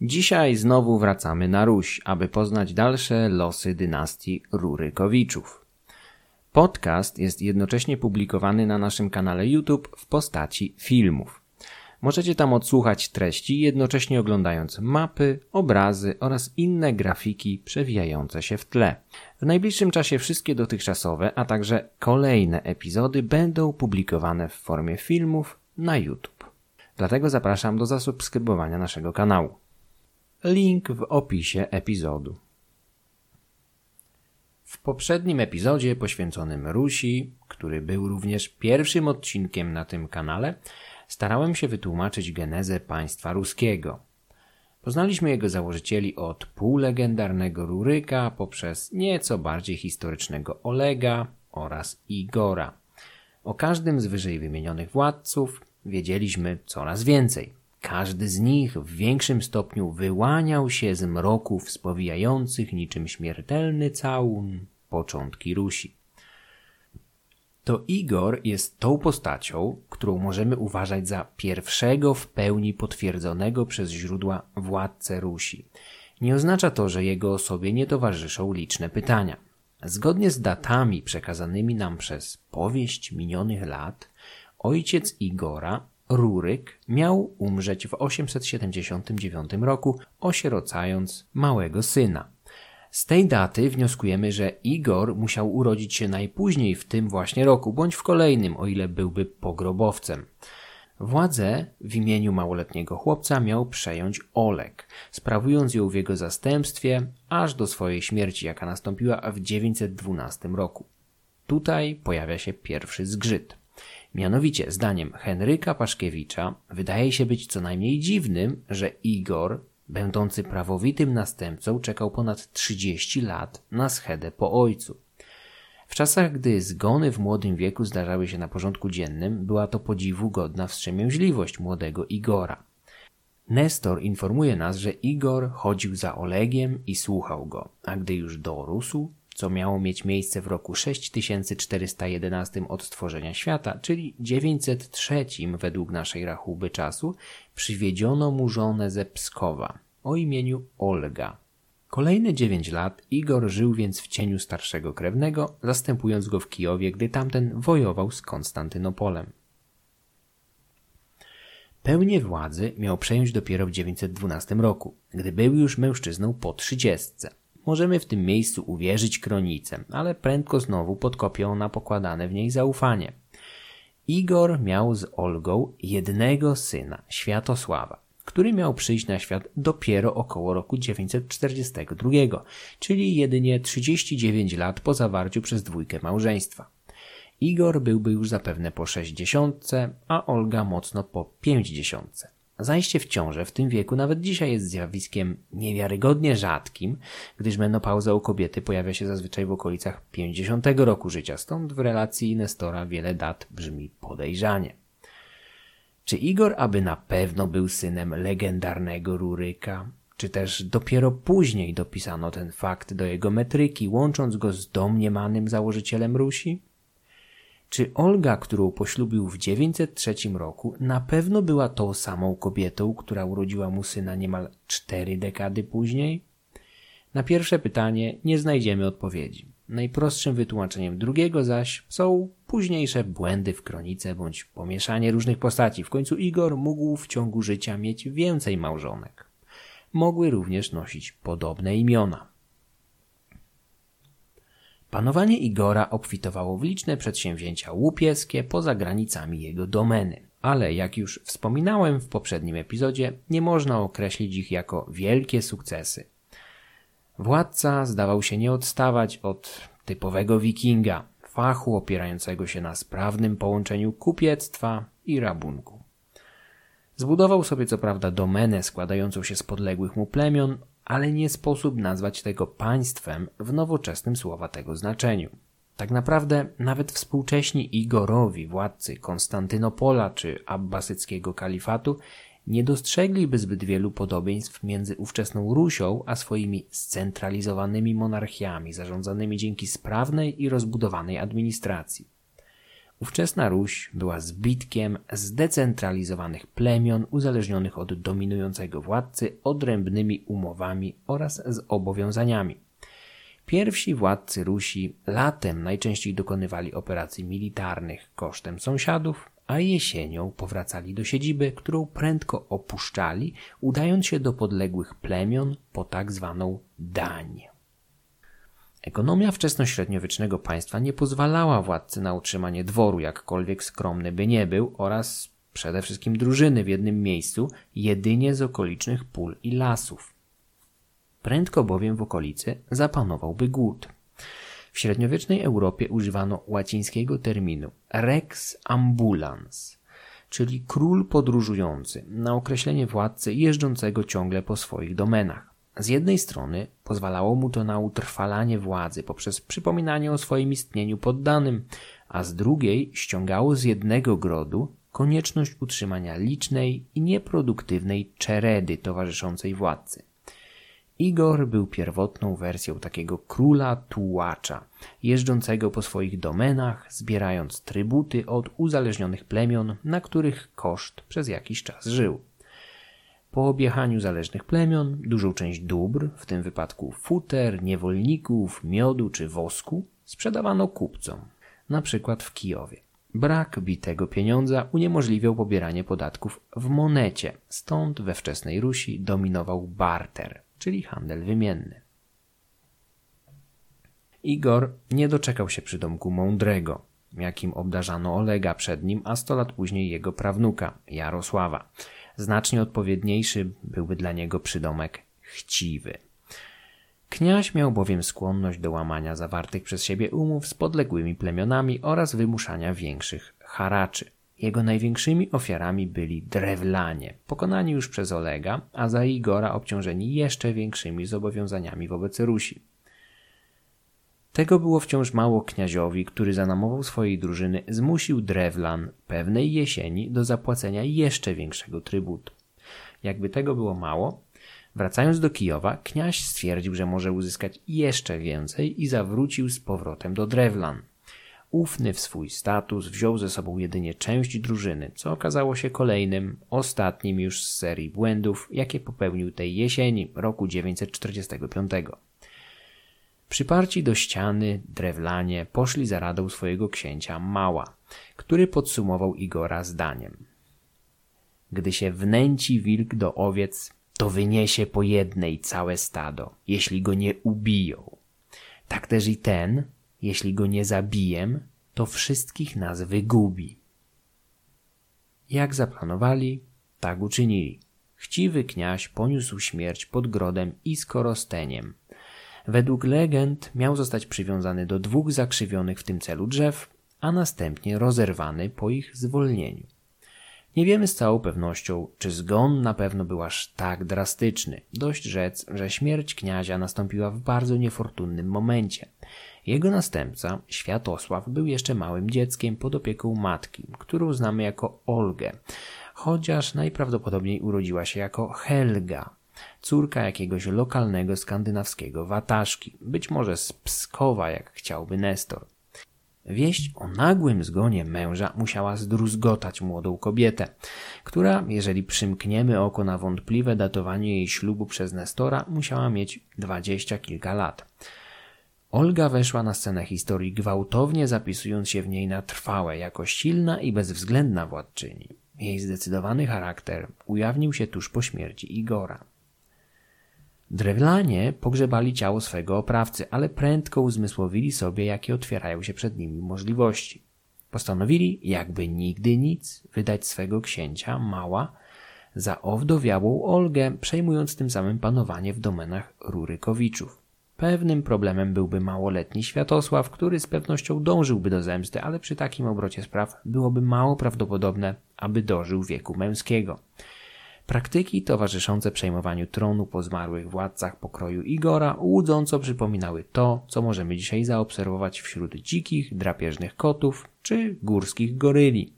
Dzisiaj znowu wracamy na Ruś, aby poznać dalsze losy dynastii Rurykowiczów. Podcast jest jednocześnie publikowany na naszym kanale YouTube w postaci filmów. Możecie tam odsłuchać treści, jednocześnie oglądając mapy, obrazy oraz inne grafiki przewijające się w tle. W najbliższym czasie wszystkie dotychczasowe, a także kolejne epizody będą publikowane w formie filmów na YouTube. Dlatego zapraszam do zasubskrybowania naszego kanału. Link w opisie epizodu. W poprzednim epizodzie poświęconym Rusi, który był również pierwszym odcinkiem na tym kanale, starałem się wytłumaczyć genezę państwa ruskiego. Poznaliśmy jego założycieli od półlegendarnego Ruryka poprzez nieco bardziej historycznego Olega oraz Igora. O każdym z wyżej wymienionych władców wiedzieliśmy coraz więcej. Każdy z nich w większym stopniu wyłaniał się z mroków spowijających niczym śmiertelny całun początki Rusi. To Igor jest tą postacią, którą możemy uważać za pierwszego w pełni potwierdzonego przez źródła władcę Rusi. Nie oznacza to, że jego osobie nie towarzyszą liczne pytania. Zgodnie z datami przekazanymi nam przez powieść minionych lat, ojciec Igora, Ruryk, miał umrzeć w 879 roku, osierocając małego syna. Z tej daty wnioskujemy, że Igor musiał urodzić się najpóźniej w tym właśnie roku, bądź w kolejnym, o ile byłby pogrobowcem. Władzę w imieniu małoletniego chłopca miał przejąć Oleg, sprawując ją w jego zastępstwie aż do swojej śmierci, jaka nastąpiła w 912 roku. Tutaj pojawia się pierwszy zgrzyt. Mianowicie, zdaniem Henryka Paszkiewicza, wydaje się być co najmniej dziwnym, że Igor będący prawowitym następcą, czekał ponad 30 lat na schedę po ojcu. W czasach, gdy zgony w młodym wieku zdarzały się na porządku dziennym, była to podziwu godna wstrzemięźliwość młodego Igora. Nestor informuje nas, że Igor chodził za Olegiem i słuchał go, a gdy już dorósł, co miało mieć miejsce w roku 6411 od stworzenia świata, czyli 903 według naszej rachuby czasu, przywiedziono mu żonę ze Pskowa o imieniu Olga. Kolejne dziewięć lat Igor żył więc w cieniu starszego krewnego, zastępując go w Kijowie, gdy tamten wojował z Konstantynopolem. Pełnię władzy miał przejąć dopiero w 912 roku, gdy był już mężczyzną po trzydziestce. Możemy w tym miejscu uwierzyć kronicę, ale prędko znowu podkopią na pokładane w niej zaufanie. Igor miał z Olgą jednego syna, Światosława, który miał przyjść na świat dopiero około roku 942, czyli jedynie 39 lat po zawarciu przez dwójkę małżeństwa. Igor byłby już zapewne po 60, a Olga mocno po 50. Zajście w ciążę w tym wieku nawet dzisiaj jest zjawiskiem niewiarygodnie rzadkim, gdyż menopauza u kobiety pojawia się zazwyczaj w okolicach 50 roku życia, stąd w relacji Nestora wiele dat brzmi podejrzanie. Czy Igor aby na pewno był synem legendarnego Ruryka? Czy też dopiero później dopisano ten fakt do jego metryki, łącząc go z domniemanym założycielem Rusi? Czy Olga, którą poślubił w 903 roku, na pewno była tą samą kobietą, która urodziła mu syna niemal cztery dekady później? Na pierwsze pytanie nie znajdziemy odpowiedzi. Najprostszym wytłumaczeniem drugiego zaś są późniejsze błędy w kronice bądź pomieszanie różnych postaci. W końcu Igor mógł w ciągu życia mieć więcej małżonek. Mogły również nosić podobne imiona. Panowanie Igora obfitowało w liczne przedsięwzięcia łupieskie poza granicami jego domeny. Ale jak już wspominałem w poprzednim epizodzie, nie można określić ich jako wielkie sukcesy. Władca zdawał się nie odstawać od typowego wikinga, fachu opierającego się na sprawnym połączeniu kupiectwa i rabunku. Zbudował sobie co prawda domenę składającą się z podległych mu plemion ale nie sposób nazwać tego państwem w nowoczesnym słowa tego znaczeniu. Tak naprawdę nawet współcześni Igorowi, władcy Konstantynopola czy abbasyckiego kalifatu, nie dostrzegliby zbyt wielu podobieństw między ówczesną Rusią a swoimi scentralizowanymi monarchiami zarządzanymi dzięki sprawnej i rozbudowanej administracji. Ówczesna Ruś była zbitkiem zdecentralizowanych plemion uzależnionych od dominującego władcy odrębnymi umowami oraz z obowiązaniami. Pierwsi władcy Rusi latem najczęściej dokonywali operacji militarnych kosztem sąsiadów, a jesienią powracali do siedziby, którą prędko opuszczali, udając się do podległych plemion po tak zwaną dań. Ekonomia wczesnośredniowiecznego państwa nie pozwalała władcy na utrzymanie dworu, jakkolwiek skromny by nie był, oraz przede wszystkim drużyny w jednym miejscu, jedynie z okolicznych pól i lasów. Prędko bowiem w okolicy zapanowałby głód. W średniowiecznej Europie używano łacińskiego terminu rex ambulans, czyli król podróżujący, na określenie władcy jeżdżącego ciągle po swoich domenach. Z jednej strony pozwalało mu to na utrwalanie władzy poprzez przypominanie o swoim istnieniu poddanym, a z drugiej ściągało z jednego grodu konieczność utrzymania licznej i nieproduktywnej czeredy towarzyszącej władcy. Igor był pierwotną wersją takiego króla tułacza, jeżdżącego po swoich domenach, zbierając trybuty od uzależnionych plemion, na których koszt przez jakiś czas żył. Po objechaniu zależnych plemion dużą część dóbr, w tym wypadku futer, niewolników, miodu czy wosku, sprzedawano kupcom, na przykład w Kijowie. Brak bitego pieniądza uniemożliwiał pobieranie podatków w monecie, stąd we wczesnej Rusi dominował barter, czyli handel wymienny. Igor nie doczekał się przydomku mądrego, jakim obdarzano Olega przed nim, a sto lat później jego prawnuka, Jarosława. Znacznie odpowiedniejszy byłby dla niego przydomek chciwy. Kniaź miał bowiem skłonność do łamania zawartych przez siebie umów z podległymi plemionami oraz wymuszania większych haraczy. Jego największymi ofiarami byli drewlanie, pokonani już przez Olega, a za Igora obciążeni jeszcze większymi zobowiązaniami wobec Rusi. Tego było wciąż mało kniaziowi, który za namową swojej drużyny zmusił Drewlan pewnej jesieni do zapłacenia jeszcze większego trybutu. Jakby tego było mało, wracając do Kijowa, kniaź stwierdził, że może uzyskać jeszcze więcej i zawrócił z powrotem do Drewlan. Ufny w swój status wziął ze sobą jedynie część drużyny, co okazało się kolejnym, ostatnim już z serii błędów, jakie popełnił tej jesieni roku 945. Przyparci do ściany, drewlanie, poszli za radą swojego księcia Mała, który podsumował Igora zdaniem. Gdy się wnęci wilk do owiec, to wyniesie po jednej całe stado, jeśli go nie ubiją. Tak też i ten, jeśli go nie zabiję, to wszystkich nas wygubi. Jak zaplanowali, tak uczynili. Chciwy kniaź poniósł śmierć pod grodem i skorosteniem – Według legend miał zostać przywiązany do dwóch zakrzywionych w tym celu drzew, a następnie rozerwany po ich zwolnieniu. Nie wiemy z całą pewnością, czy zgon na pewno był aż tak drastyczny. Dość rzec, że śmierć kniazia nastąpiła w bardzo niefortunnym momencie. Jego następca, Światosław, był jeszcze małym dzieckiem pod opieką matki, którą znamy jako Olgę, chociaż najprawdopodobniej urodziła się jako Helga, córka jakiegoś lokalnego skandynawskiego wataszki, być może z Pskowa, jak chciałby Nestor. Wieść o nagłym zgonie męża musiała zdruzgotać młodą kobietę, która, jeżeli przymkniemy oko na wątpliwe datowanie jej ślubu przez Nestora, musiała mieć dwadzieścia kilka lat. Olga weszła na scenę historii gwałtownie zapisując się w niej na trwałe jako silna i bezwzględna władczyni. Jej zdecydowany charakter ujawnił się tuż po śmierci Igora. Drewlanie pogrzebali ciało swego oprawcy, ale prędko uzmysłowili sobie, jakie otwierają się przed nimi możliwości. Postanowili, jakby nigdy nic, wydać swego księcia, mała, za owdowiałą Olgę, przejmując tym samym panowanie w domenach Rurykowiczów. Pewnym problemem byłby małoletni Światosław, który z pewnością dążyłby do zemsty, ale przy takim obrocie spraw byłoby mało prawdopodobne, aby dożył wieku męskiego. Praktyki towarzyszące przejmowaniu tronu po zmarłych władcach pokroju Igora łudząco przypominały to, co możemy dzisiaj zaobserwować wśród dzikich, drapieżnych kotów czy górskich goryli.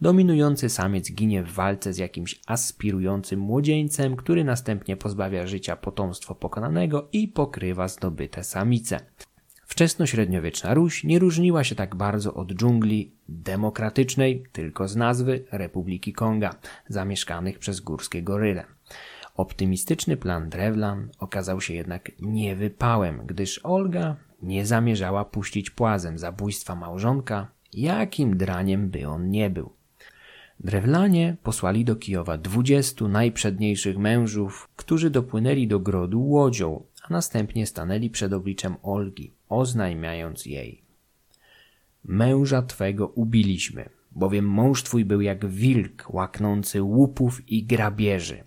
Dominujący samiec ginie w walce z jakimś aspirującym młodzieńcem, który następnie pozbawia życia potomstwo pokonanego i pokrywa zdobyte samice. Wczesnośredniowieczna Ruś nie różniła się tak bardzo od dżungli demokratycznej, tylko z nazwy Republiki Konga, zamieszkanych przez górskie goryle. Optymistyczny plan Drewlan okazał się jednak niewypałem, gdyż Olga nie zamierzała puścić płazem zabójstwa małżonka, jakim draniem by on nie był. Drewlanie posłali do Kijowa dwudziestu najprzedniejszych mężów, którzy dopłynęli do grodu łodzią, a następnie stanęli przed obliczem Olgi, oznajmiając jej. Męża twego ubiliśmy, bowiem mąż twój był jak wilk łaknący łupów i grabieży.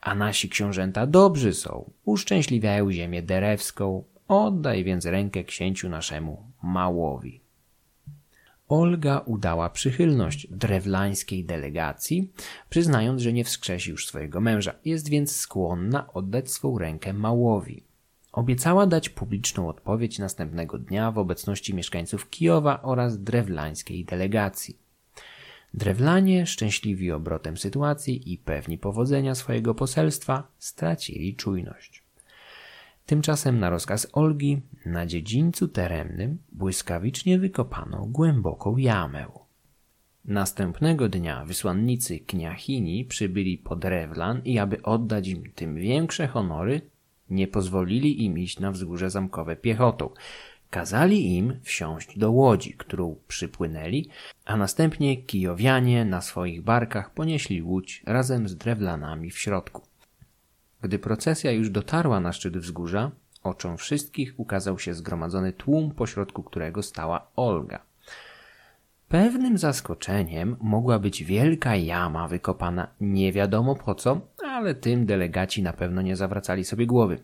A nasi książęta dobrzy są, uszczęśliwiają ziemię derewską, oddaj więc rękę księciu naszemu Małowi. Olga udała przychylność drewlańskiej delegacji, przyznając, że nie wskrzesi już swojego męża. Jest więc skłonna oddać swą rękę Małowi. Obiecała dać publiczną odpowiedź następnego dnia w obecności mieszkańców Kijowa oraz drewlańskiej delegacji. Drewlanie, szczęśliwi obrotem sytuacji i pewni powodzenia swojego poselstwa, stracili czujność. Tymczasem na rozkaz Olgi na dziedzińcu teremnym błyskawicznie wykopano głęboką jamę. Następnego dnia wysłannicy Kniachini przybyli pod Drewlan i aby oddać im tym większe honory, nie pozwolili im iść na wzgórze zamkowe piechotą. Kazali im wsiąść do łodzi, którą przypłynęli, a następnie kijowianie na swoich barkach ponieśli łódź razem z drewlanami w środku. Gdy procesja już dotarła na szczyt wzgórza, oczom wszystkich ukazał się zgromadzony tłum, pośrodku którego stała Olga. Pewnym zaskoczeniem mogła być wielka jama wykopana nie wiadomo po co, ale tym delegaci na pewno nie zawracali sobie głowy.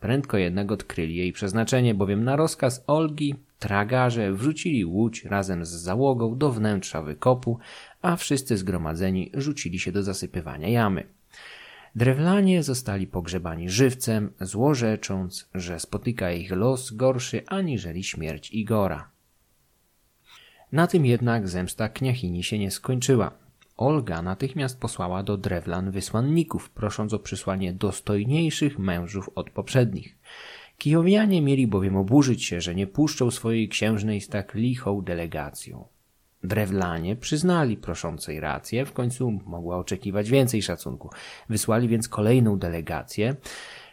Prędko jednak odkryli jej przeznaczenie, bowiem na rozkaz Olgi tragarze wrzucili łódź razem z załogą do wnętrza wykopu, a wszyscy zgromadzeni rzucili się do zasypywania jamy. Drewlanie zostali pogrzebani żywcem, złorzecząc, że spotyka ich los gorszy aniżeli śmierć Igora. Na tym jednak zemsta kniachini się nie skończyła. Olga natychmiast posłała do Drewlan wysłanników, prosząc o przysłanie dostojniejszych mężów od poprzednich. Kijowianie mieli bowiem oburzyć się, że nie puszczą swojej księżnej z tak lichą delegacją. Drewlanie przyznali proszącej rację, w końcu mogła oczekiwać więcej szacunku. Wysłali więc kolejną delegację,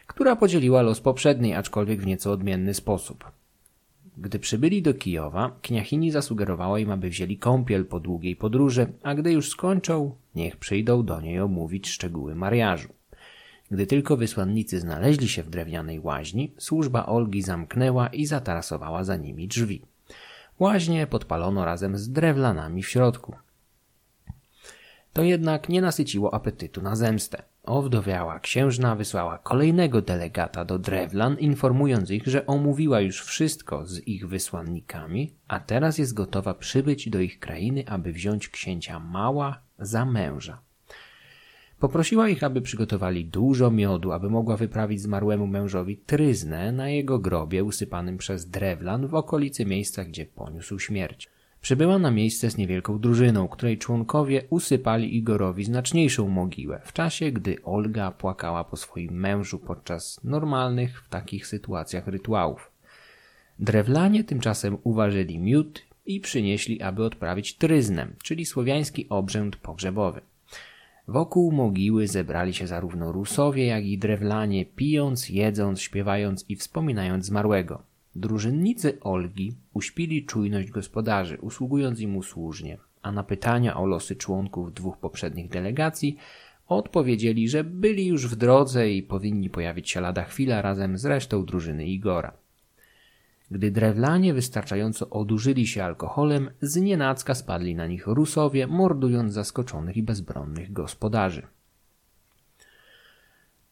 która podzieliła los poprzedniej, aczkolwiek w nieco odmienny sposób. Gdy przybyli do Kijowa, kniachini zasugerowała im, aby wzięli kąpiel po długiej podróży, a gdy już skończą, niech przyjdą do niej omówić szczegóły mariażu. Gdy tylko wysłannicy znaleźli się w drewnianej łaźni, służba Olgi zamknęła i zatarasowała za nimi drzwi. Łaźnie podpalono razem z drewlanami w środku. To jednak nie nasyciło apetytu na zemstę. Owdowiała księżna wysłała kolejnego delegata do Drewlan, informując ich, że omówiła już wszystko z ich wysłannikami, a teraz jest gotowa przybyć do ich krainy, aby wziąć księcia Mała za męża. Poprosiła ich, aby przygotowali dużo miodu, aby mogła wyprawić zmarłemu mężowi tryznę na jego grobie usypanym przez drewlan w okolicy miejsca, gdzie poniósł śmierć. Przybyła na miejsce z niewielką drużyną, której członkowie usypali Igorowi znaczniejszą mogiłę, w czasie gdy Olga płakała po swoim mężu podczas normalnych w takich sytuacjach rytuałów. Drewlanie tymczasem uważyli miód i przynieśli, aby odprawić tryznę, czyli słowiański obrzęd pogrzebowy. Wokół mogiły zebrali się zarówno Rusowie, jak i Drewlanie, pijąc, jedząc, śpiewając i wspominając zmarłego. Drużynnicy Olgi uśpili czujność gospodarzy, usługując im usłużnie, a na pytania o losy członków dwóch poprzednich delegacji odpowiedzieli, że byli już w drodze i powinni pojawić się lada chwila razem z resztą drużyny Igora. Gdy drewlanie wystarczająco odurzyli się alkoholem, znienacka spadli na nich Rusowie, mordując zaskoczonych i bezbronnych gospodarzy.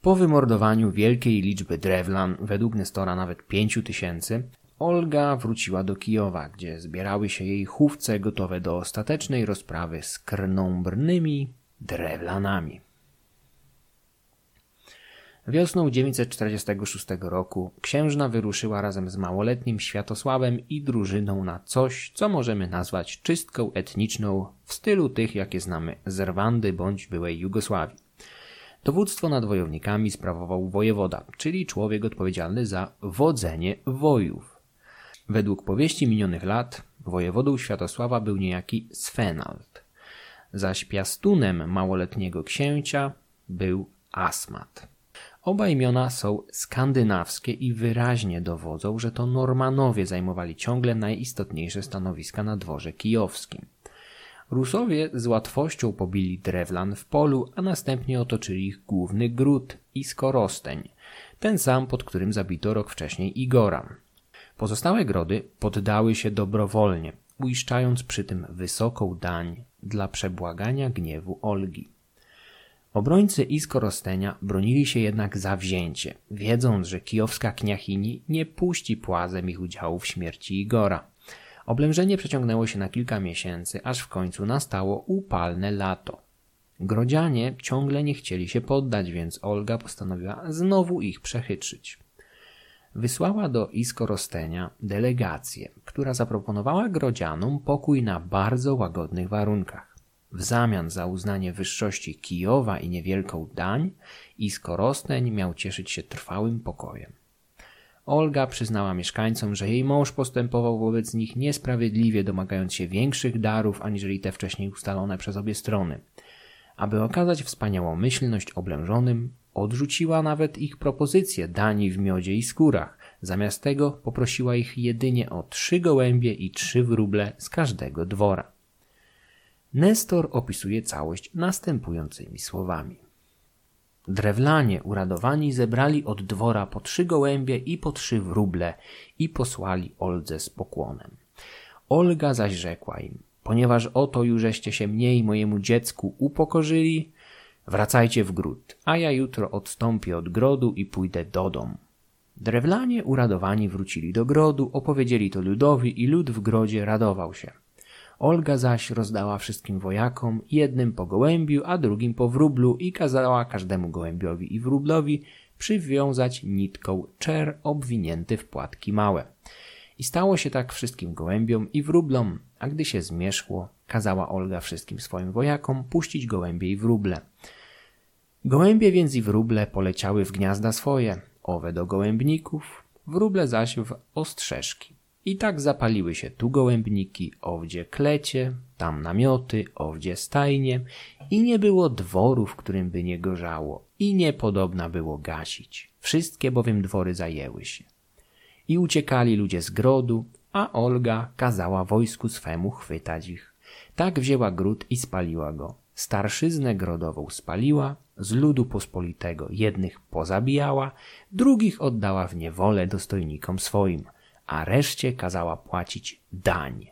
Po wymordowaniu wielkiej liczby drewlan, według Nestora nawet pięciu tysięcy, Olga wróciła do Kijowa, gdzie zbierały się jej chówce gotowe do ostatecznej rozprawy z krnąbrnymi drewlanami. Wiosną 946 roku księżna wyruszyła razem z małoletnim Światosławem i drużyną na coś, co możemy nazwać czystką etniczną w stylu tych, jakie znamy z Rwandy bądź byłej Jugosławii. Dowództwo nad wojownikami sprawował wojewoda, czyli człowiek odpowiedzialny za wodzenie wojów. Według powieści minionych lat wojewodą Światosława był niejaki Svenald, zaś piastunem małoletniego księcia był Asmat. Oba imiona są skandynawskie i wyraźnie dowodzą, że to Normanowie zajmowali ciągle najistotniejsze stanowiska na dworze kijowskim. Rusowie z łatwością pobili Drewlan w polu, a następnie otoczyli ich główny gród i skorosteń, ten sam, pod którym zabito rok wcześniej Igora. Pozostałe grody poddały się dobrowolnie, uiszczając przy tym wysoką dań dla przebłagania gniewu Olgi. Obrońcy Iskorostenia bronili się jednak zawzięcie, wiedząc, że kijowska kniachini nie puści płazem ich udziału w śmierci Igora. Oblężenie przeciągnęło się na kilka miesięcy, aż w końcu nastało upalne lato. Grodzianie ciągle nie chcieli się poddać, więc Olga postanowiła znowu ich przechytrzyć. Wysłała do Iskorostenia delegację, która zaproponowała Grodzianom pokój na bardzo łagodnych warunkach. W zamian za uznanie wyższości Kijowa i niewielką dań, Iskorosteń miał cieszyć się trwałym pokojem. Olga przyznała mieszkańcom, że jej mąż postępował wobec nich niesprawiedliwie, domagając się większych darów aniżeli te wcześniej ustalone przez obie strony. Aby okazać wspaniałomyślność oblężonym, odrzuciła nawet ich propozycję dani w miodzie i skórach. Zamiast tego poprosiła ich jedynie o trzy gołębie i trzy wróble z każdego dwora. Nestor opisuje całość następującymi słowami. Drewlanie uradowani zebrali od dwora po trzy gołębie i po trzy wróble i posłali Oldze z pokłonem. Olga zaś rzekła im, ponieważ oto jużeście się mnie i mojemu dziecku upokorzyli, wracajcie w gród, a ja jutro odstąpię od grodu i pójdę do domu. Drewlanie uradowani wrócili do grodu, opowiedzieli to ludowi i lud w grodzie radował się. Olga zaś rozdała wszystkim wojakom, jednym po gołębiu, a drugim po wróblu i kazała każdemu gołębiowi i wróblowi przywiązać nitką czer obwinięty w płatki małe. I stało się tak wszystkim gołębiom i wróblom, a gdy się zmierzchło, kazała Olga wszystkim swoim wojakom puścić gołębie i wróble. Gołębie więc i wróble poleciały w gniazda swoje, owe do gołębników, wróble zaś w ostrzeżki. I tak zapaliły się tu gołębniki, owdzie klecie, tam namioty, owdzie stajnie i nie było dworu, w którym by nie gorzało i niepodobna było gasić. Wszystkie bowiem dwory zajęły się. I uciekali ludzie z grodu, a Olga kazała wojsku swemu chwytać ich. Tak wzięła gród i spaliła go. Starszyznę grodową spaliła, z ludu pospolitego jednych pozabijała, drugich oddała w niewolę dostojnikom swoim – a reszcie kazała płacić dań.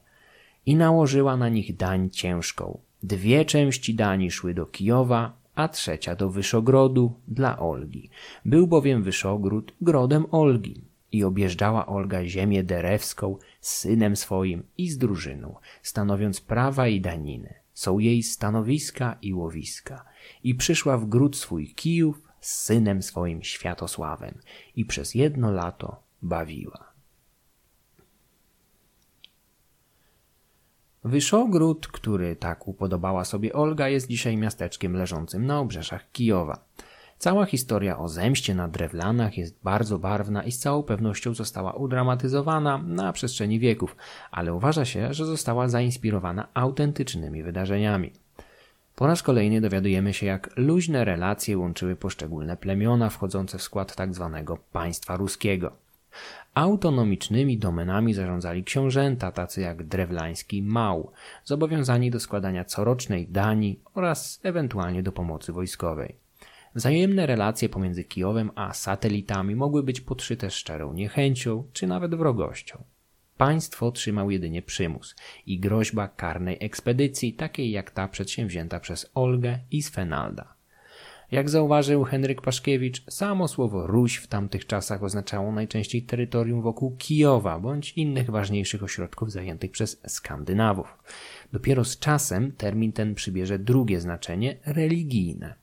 I nałożyła na nich dań ciężką. Dwie części dani szły do Kijowa, a trzecia do Wyszogrodu dla Olgi. Był bowiem Wyszogród grodem Olgi i objeżdżała Olga ziemię derewską z synem swoim i z drużyną, stanowiąc prawa i daniny. Są jej stanowiska i łowiska. I przyszła w gród swój Kijów z synem swoim Światosławem i przez jedno lato bawiła. Wyszogród, który tak upodobała sobie Olga, jest dzisiaj miasteczkiem leżącym na obrzeżach Kijowa. Cała historia o zemście na drewlanach jest bardzo barwna i z całą pewnością została udramatyzowana na przestrzeni wieków, ale uważa się, że została zainspirowana autentycznymi wydarzeniami. Po raz kolejny dowiadujemy się, jak luźne relacje łączyły poszczególne plemiona wchodzące w skład tzw. Tak państwa ruskiego. Autonomicznymi domenami zarządzali książęta, tacy jak drewlański Mał, zobowiązani do składania corocznej dani oraz ewentualnie do pomocy wojskowej. Wzajemne relacje pomiędzy Kijowem a satelitami mogły być podszyte szczerą niechęcią czy nawet wrogością. Państwo trzymał jedynie przymus i groźba karnej ekspedycji, takiej jak ta przedsięwzięta przez Olgę i Svenalda. Jak zauważył Henryk Paszkiewicz, samo słowo Ruś w tamtych czasach oznaczało najczęściej terytorium wokół Kijowa bądź innych ważniejszych ośrodków zajętych przez Skandynawów. Dopiero z czasem termin ten przybierze drugie znaczenie religijne.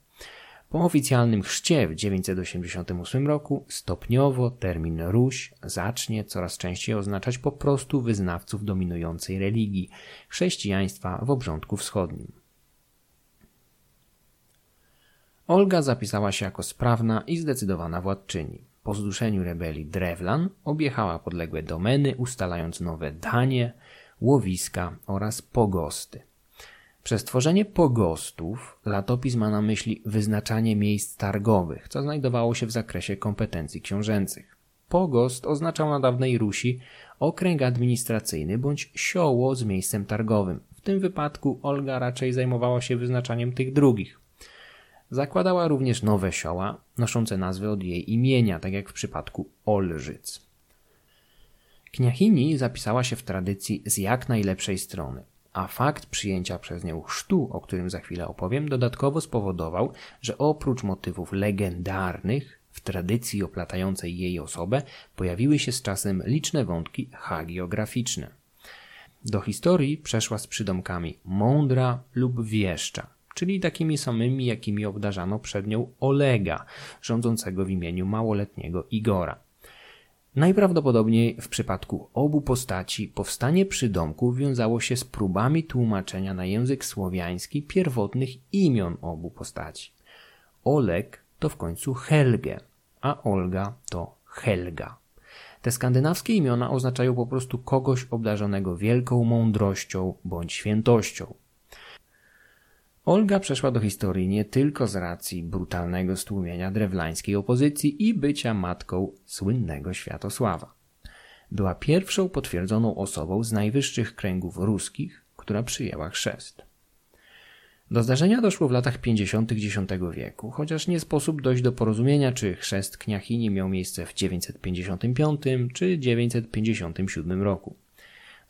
Po oficjalnym chrzcie w 988 roku stopniowo termin Ruś zacznie coraz częściej oznaczać po prostu wyznawców dominującej religii chrześcijaństwa w obrządku wschodnim. Olga zapisała się jako sprawna i zdecydowana władczyni. Po zduszeniu rebelii Drewlan objechała podległe domeny, ustalając nowe danie, łowiska oraz pogosty. Przez tworzenie pogostów latopis ma na myśli wyznaczanie miejsc targowych, co znajdowało się w zakresie kompetencji książęcych. Pogost oznaczał na dawnej Rusi okręg administracyjny bądź sioło z miejscem targowym. W tym wypadku Olga raczej zajmowała się wyznaczaniem tych drugich. Zakładała również nowe sioła, noszące nazwy od jej imienia, tak jak w przypadku Olżyc. Kniachini zapisała się w tradycji z jak najlepszej strony, a fakt przyjęcia przez nią chrztu, o którym za chwilę opowiem, dodatkowo spowodował, że oprócz motywów legendarnych w tradycji oplatającej jej osobę pojawiły się z czasem liczne wątki hagiograficzne. Do historii przeszła z przydomkami mądra lub wieszcza, czyli takimi samymi, jakimi obdarzano przed nią Olega, rządzącego w imieniu małoletniego Igora. Najprawdopodobniej w przypadku obu postaci powstanie przydomku wiązało się z próbami tłumaczenia na język słowiański pierwotnych imion obu postaci. Oleg to w końcu Helge, a Olga to Helga. Te skandynawskie imiona oznaczają po prostu kogoś obdarzonego wielką mądrością bądź świętością. Olga przeszła do historii nie tylko z racji brutalnego stłumienia drewlańskiej opozycji i bycia matką słynnego Światosława. Była pierwszą potwierdzoną osobą z najwyższych kręgów ruskich, która przyjęła chrzest. Do zdarzenia doszło w latach 50. X wieku, chociaż nie sposób dojść do porozumienia, czy chrzest kniachini miał miejsce w 955 czy 957 roku.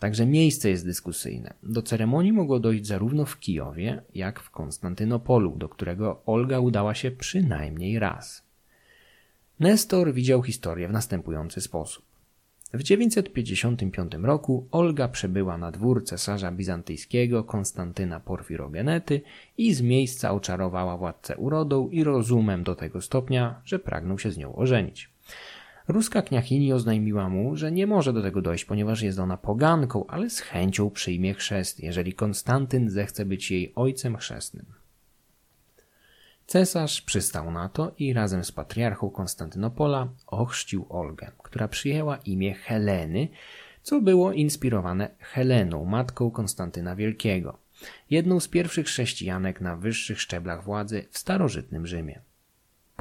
Także miejsce jest dyskusyjne. Do ceremonii mogło dojść zarówno w Kijowie, jak w Konstantynopolu, do którego Olga udała się przynajmniej raz. Nestor widział historię w następujący sposób. W 955 roku Olga przebyła na dwór cesarza bizantyjskiego Konstantyna Porfirogenety i z miejsca oczarowała władcę urodą i rozumem do tego stopnia, że pragnął się z nią ożenić. Ruska kniachini oznajmiła mu, że nie może do tego dojść, ponieważ jest ona poganką, ale z chęcią przyjmie chrzest, jeżeli Konstantyn zechce być jej ojcem chrzestnym. Cesarz przystał na to i razem z patriarchą Konstantynopola ochrzcił Olgę, która przyjęła imię Heleny, co było inspirowane Heleną, matką Konstantyna Wielkiego, jedną z pierwszych chrześcijanek na wyższych szczeblach władzy w starożytnym Rzymie.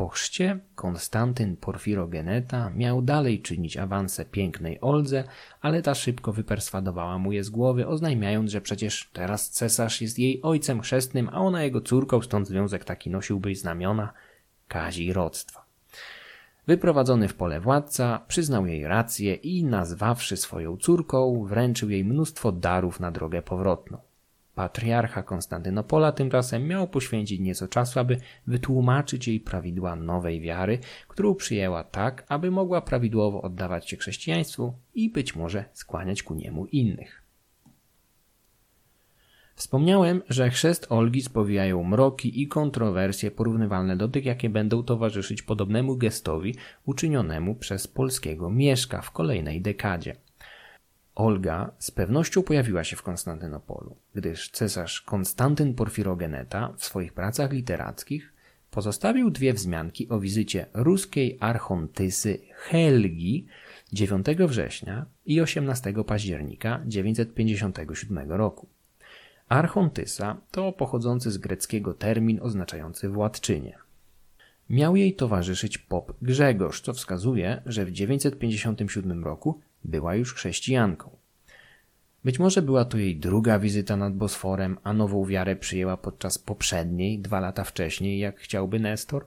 Po chrzcie Konstantyn Porfirogeneta miał dalej czynić awanse pięknej Oldze, ale ta szybko wyperswadowała mu je z głowy, oznajmiając, że przecież teraz cesarz jest jej ojcem chrzestnym, a ona jego córką, stąd związek taki nosiłby znamiona kazirodztwa. Wyprowadzony w pole władca, przyznał jej rację i nazwawszy swoją córką, wręczył jej mnóstwo darów na drogę powrotną. Patriarcha Konstantynopola tymczasem miał poświęcić nieco czasu, aby wytłumaczyć jej prawidła nowej wiary, którą przyjęła tak, aby mogła prawidłowo oddawać się chrześcijaństwu i być może skłaniać ku niemu innych. Wspomniałem, że chrzest Olgi spowijają mroki i kontrowersje porównywalne do tych, jakie będą towarzyszyć podobnemu gestowi uczynionemu przez polskiego Mieszka w kolejnej dekadzie – Olga z pewnością pojawiła się w Konstantynopolu, gdyż cesarz Konstantyn Porfirogeneta w swoich pracach literackich pozostawił dwie wzmianki o wizycie ruskiej archontysy Helgi 9 września i 18 października 957 roku. Archontysa to pochodzący z greckiego termin oznaczający władczynię. Miał jej towarzyszyć pop Grzegorz, co wskazuje, że w 957 roku była już chrześcijanką. Być może była to jej druga wizyta nad Bosforem, a nową wiarę przyjęła podczas poprzedniej, dwa lata wcześniej, jak chciałby Nestor?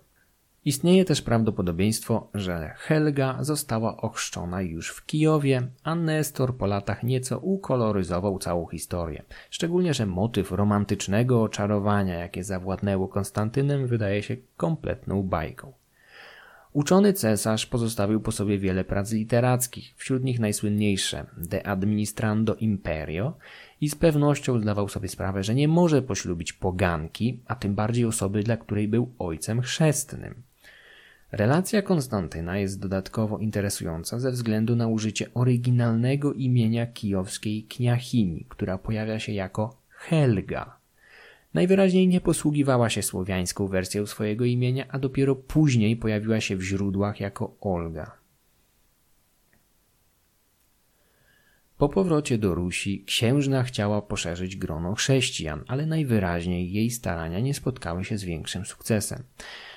Istnieje też prawdopodobieństwo, że Helga została ochrzczona już w Kijowie, a Nestor po latach nieco ukoloryzował całą historię. Szczególnie, że motyw romantycznego oczarowania, jakie zawładnęło Konstantynem, wydaje się kompletną bajką. Uczony cesarz pozostawił po sobie wiele prac literackich, wśród nich najsłynniejsze De Administrando Imperio i z pewnością zdawał sobie sprawę, że nie może poślubić poganki, a tym bardziej osoby, dla której był ojcem chrzestnym. Relacja Konstantyna jest dodatkowo interesująca ze względu na użycie oryginalnego imienia kijowskiej kniachini, która pojawia się jako Helga. Najwyraźniej nie posługiwała się słowiańską wersją swojego imienia, a dopiero później pojawiła się w źródłach jako Olga. Po powrocie do Rusi księżna chciała poszerzyć grono chrześcijan, ale najwyraźniej jej starania nie spotkały się z większym sukcesem.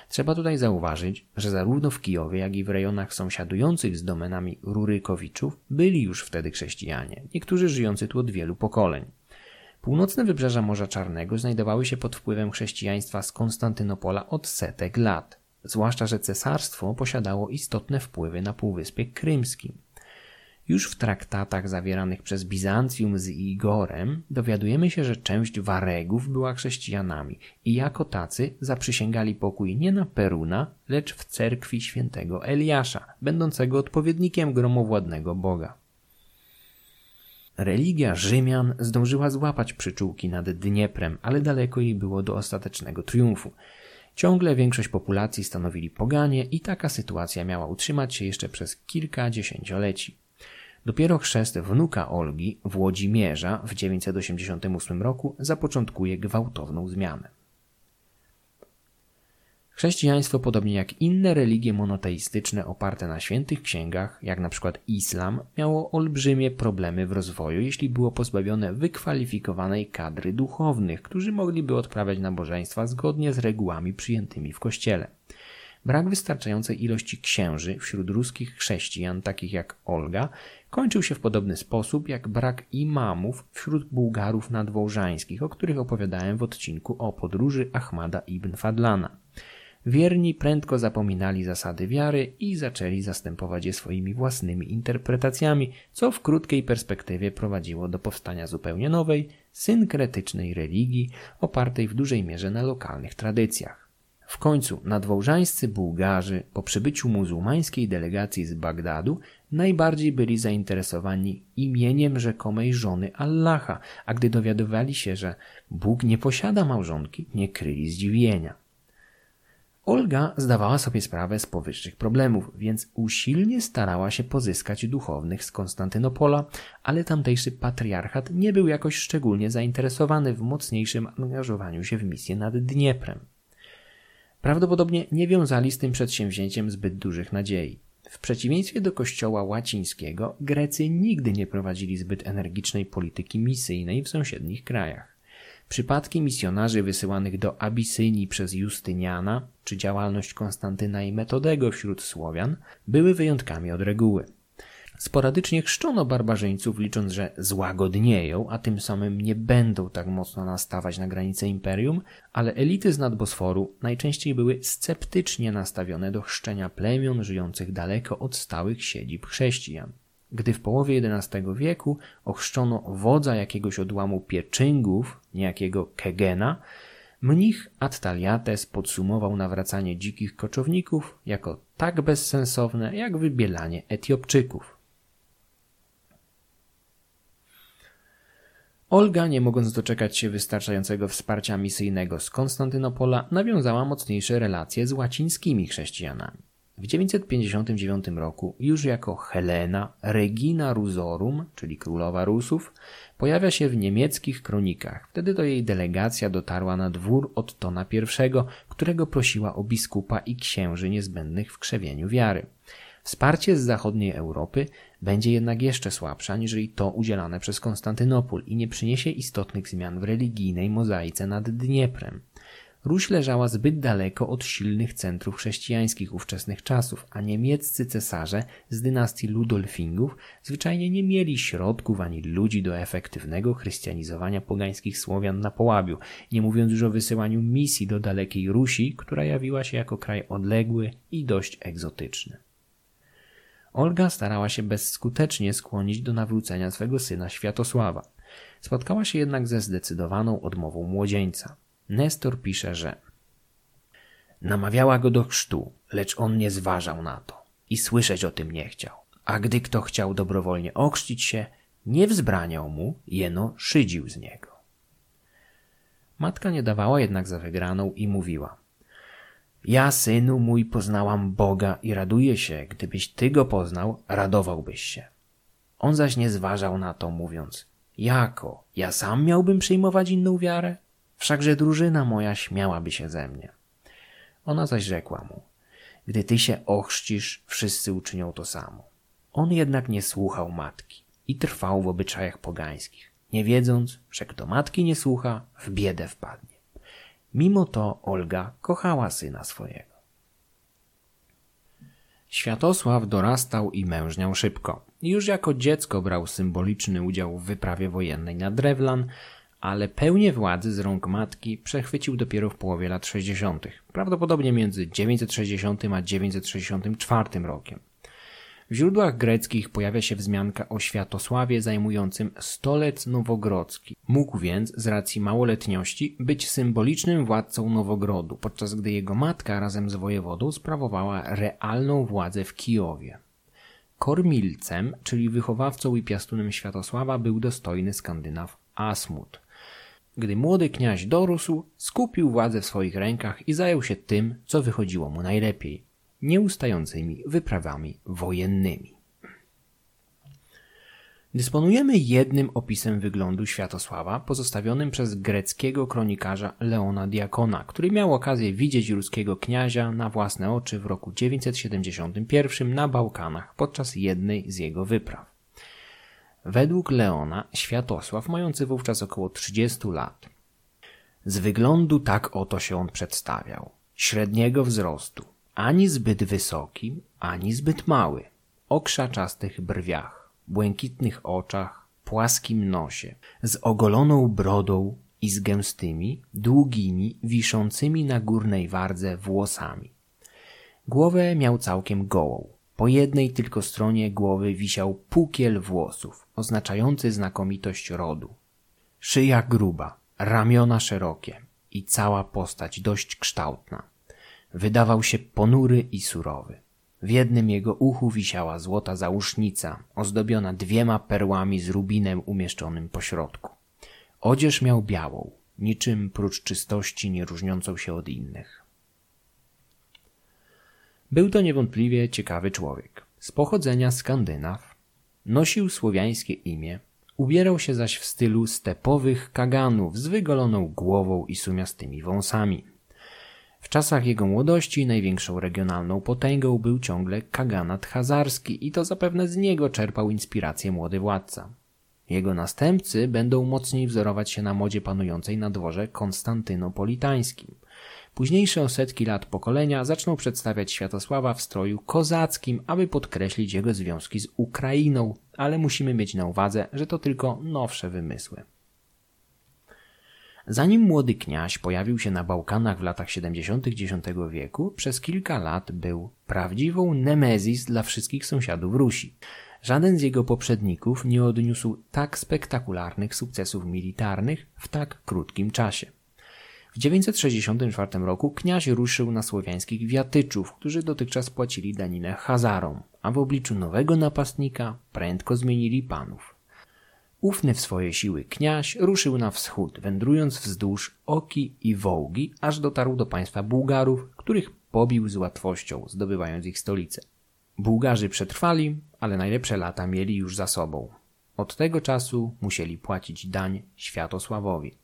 Trzeba tutaj zauważyć, że zarówno w Kijowie, jak i w rejonach sąsiadujących z domenami Rurykowiczów byli już wtedy chrześcijanie, niektórzy żyjący tu od wielu pokoleń. Północne wybrzeża Morza Czarnego znajdowały się pod wpływem chrześcijaństwa z Konstantynopola od setek lat, zwłaszcza że cesarstwo posiadało istotne wpływy na Półwyspie Krymskim. Już w traktatach zawieranych przez Bizancjum z Igorem dowiadujemy się, że część Waregów była chrześcijanami i jako tacy zaprzysięgali pokój nie na Peruna, lecz w cerkwi świętego Eliasza, będącego odpowiednikiem gromowładnego Boga. Religia Rzymian zdążyła złapać przyczółki nad Dnieprem, ale daleko jej było do ostatecznego triumfu. Ciągle większość populacji stanowili poganie i taka sytuacja miała utrzymać się jeszcze przez kilka dziesięcioleci. Dopiero chrzest wnuka Olgi, Włodzimierza, w 988 roku zapoczątkuje gwałtowną zmianę. Chrześcijaństwo, podobnie jak inne religie monoteistyczne oparte na świętych księgach, jak na przykład islam, miało olbrzymie problemy w rozwoju, jeśli było pozbawione wykwalifikowanej kadry duchownych, którzy mogliby odprawiać nabożeństwa zgodnie z regułami przyjętymi w kościele. Brak wystarczającej ilości księży wśród ruskich chrześcijan, takich jak Olga, kończył się w podobny sposób jak brak imamów wśród Bułgarów nadwołżańskich, o których opowiadałem w odcinku o podróży Ahmada ibn Fadlana. Wierni prędko zapominali zasady wiary i zaczęli zastępować je swoimi własnymi interpretacjami, co w krótkiej perspektywie prowadziło do powstania zupełnie nowej, synkretycznej religii, opartej w dużej mierze na lokalnych tradycjach. W końcu nadwołżańscy Bułgarzy po przybyciu muzułmańskiej delegacji z Bagdadu najbardziej byli zainteresowani imieniem rzekomej żony Allaha, a gdy dowiadywali się, że Bóg nie posiada małżonki, nie kryli zdziwienia. Olga zdawała sobie sprawę z powyższych problemów, więc usilnie starała się pozyskać duchownych z Konstantynopola, ale tamtejszy patriarchat nie był jakoś szczególnie zainteresowany w mocniejszym angażowaniu się w misję nad Dnieprem. Prawdopodobnie nie wiązali z tym przedsięwzięciem zbyt dużych nadziei. W przeciwieństwie do kościoła łacińskiego, Grecy nigdy nie prowadzili zbyt energicznej polityki misyjnej w sąsiednich krajach. Przypadki misjonarzy wysyłanych do Abysynii przez Justyniana, czy działalność Konstantyna i Metodego wśród Słowian były wyjątkami od reguły. Sporadycznie chrzczono barbarzyńców, licząc, że złagodnieją, a tym samym nie będą tak mocno nastawać na granice imperium, ale elity z nadbosforu najczęściej były sceptycznie nastawione do chrzczenia plemion żyjących daleko od stałych siedzib chrześcijan. Gdy w połowie XI wieku ochrzczono wodza jakiegoś odłamu pieczyngów, niejakiego Kegena, mnich Attaliates podsumował nawracanie dzikich koczowników jako tak bezsensowne jak wybielanie Etiopczyków. Olga, nie mogąc doczekać się wystarczającego wsparcia misyjnego z Konstantynopola, nawiązała mocniejsze relacje z łacińskimi chrześcijanami. W 959 roku, już jako Helena Regina Rusorum, czyli królowa Rusów, pojawia się w niemieckich kronikach. Wtedy to jej delegacja dotarła na dwór Ottona I, którego prosiła o biskupa i księży niezbędnych w krzewieniu wiary. Wsparcie z zachodniej Europy będzie jednak jeszcze słabsze aniżeli to udzielane przez Konstantynopol i nie przyniesie istotnych zmian w religijnej mozaice nad Dnieprem. Ruś leżała zbyt daleko od silnych centrów chrześcijańskich ówczesnych czasów, a niemieccy cesarze z dynastii Ludolfingów zwyczajnie nie mieli środków ani ludzi do efektywnego chrystianizowania pogańskich Słowian na Połabiu, nie mówiąc już o wysyłaniu misji do dalekiej Rusi, która jawiła się jako kraj odległy i dość egzotyczny. Olga starała się bezskutecznie skłonić do nawrócenia swego syna Światosława. Spotkała się jednak ze zdecydowaną odmową młodzieńca. Nestor pisze, że namawiała go do chrztu, lecz on nie zważał na to i słyszeć o tym nie chciał. A gdy kto chciał dobrowolnie ochrzcić się, nie wzbraniał mu, jeno szydził z niego. Matka nie dawała jednak za wygraną i mówiła Ja, synu mój, poznałam Boga i raduję się, gdybyś ty go poznał, radowałbyś się. On zaś nie zważał na to, mówiąc Jako, ja sam miałbym przyjmować inną wiarę? Wszakże drużyna moja śmiałaby się ze mnie. Ona zaś rzekła mu, gdy ty się ochrzcisz, wszyscy uczynią to samo. On jednak nie słuchał matki i trwał w obyczajach pogańskich, nie wiedząc, że kto matki nie słucha, w biedę wpadnie. Mimo to Olga kochała syna swojego. Światosław dorastał i mężniał szybko. Już jako dziecko brał symboliczny udział w wyprawie wojennej na Drewlan, ale pełnię władzy z rąk matki przechwycił dopiero w połowie lat 60., prawdopodobnie między 960 a 964 rokiem. W źródłach greckich pojawia się wzmianka o Światosławie zajmującym stolec nowogrodzki. Mógł więc, z racji małoletności, być symbolicznym władcą Nowogrodu, podczas gdy jego matka razem z wojewodą sprawowała realną władzę w Kijowie. Kormilcem, czyli wychowawcą i piastunem Światosława, był dostojny Skandynaw Asmut. Gdy młody kniaź dorósł, skupił władzę w swoich rękach i zajął się tym, co wychodziło mu najlepiej nieustającymi wyprawami wojennymi. Dysponujemy jednym opisem wyglądu Światosława pozostawionym przez greckiego kronikarza Leona Diakona, który miał okazję widzieć ruskiego kniazia na własne oczy w roku 971 na Bałkanach podczas jednej z jego wypraw. Według Leona Światosław, mający wówczas około 30 lat, z wyglądu tak oto się on przedstawiał. Średniego wzrostu, ani zbyt wysoki, ani zbyt mały, o krzaczastych brwiach, błękitnych oczach, płaskim nosie, z ogoloną brodą i z gęstymi, długimi, wiszącymi na górnej wardze włosami. Głowę miał całkiem gołą. Po jednej tylko stronie głowy wisiał pukiel włosów, oznaczający znakomitość rodu. Szyja gruba, ramiona szerokie i cała postać dość kształtna. Wydawał się ponury i surowy. W jednym jego uchu wisiała złota załóżnica, ozdobiona dwiema perłami z rubinem umieszczonym po środku. Odzież miał białą, niczym prócz czystości nie różniącą się od innych. Był to niewątpliwie ciekawy człowiek. Z pochodzenia Skandynaw, nosił słowiańskie imię, ubierał się zaś w stylu stepowych kaganów z wygoloną głową i sumiastymi wąsami. W czasach jego młodości największą regionalną potęgą był ciągle kaganat hazarski i to zapewne z niego czerpał inspirację młody władca. Jego następcy będą mocniej wzorować się na modzie panującej na dworze konstantynopolitańskim. Późniejsze o setki lat pokolenia zaczną przedstawiać Światosława w stroju kozackim, aby podkreślić jego związki z Ukrainą, ale musimy mieć na uwadze, że to tylko nowsze wymysły. Zanim młody kniaź pojawił się na Bałkanach w latach 70. X wieku, przez kilka lat był prawdziwą nemezis dla wszystkich sąsiadów Rusi. Żaden z jego poprzedników nie odniósł tak spektakularnych sukcesów militarnych w tak krótkim czasie. W 964 roku kniaź ruszył na słowiańskich wiatyczów, którzy dotychczas płacili daninę Hazarom, a w obliczu nowego napastnika prędko zmienili panów. Ufny w swoje siły kniaź ruszył na wschód, wędrując wzdłuż Oki i Wołgi, aż dotarł do państwa Bułgarów, których pobił z łatwością, zdobywając ich stolicę. Bułgarzy przetrwali, ale najlepsze lata mieli już za sobą. Od tego czasu musieli płacić dań Światosławowi.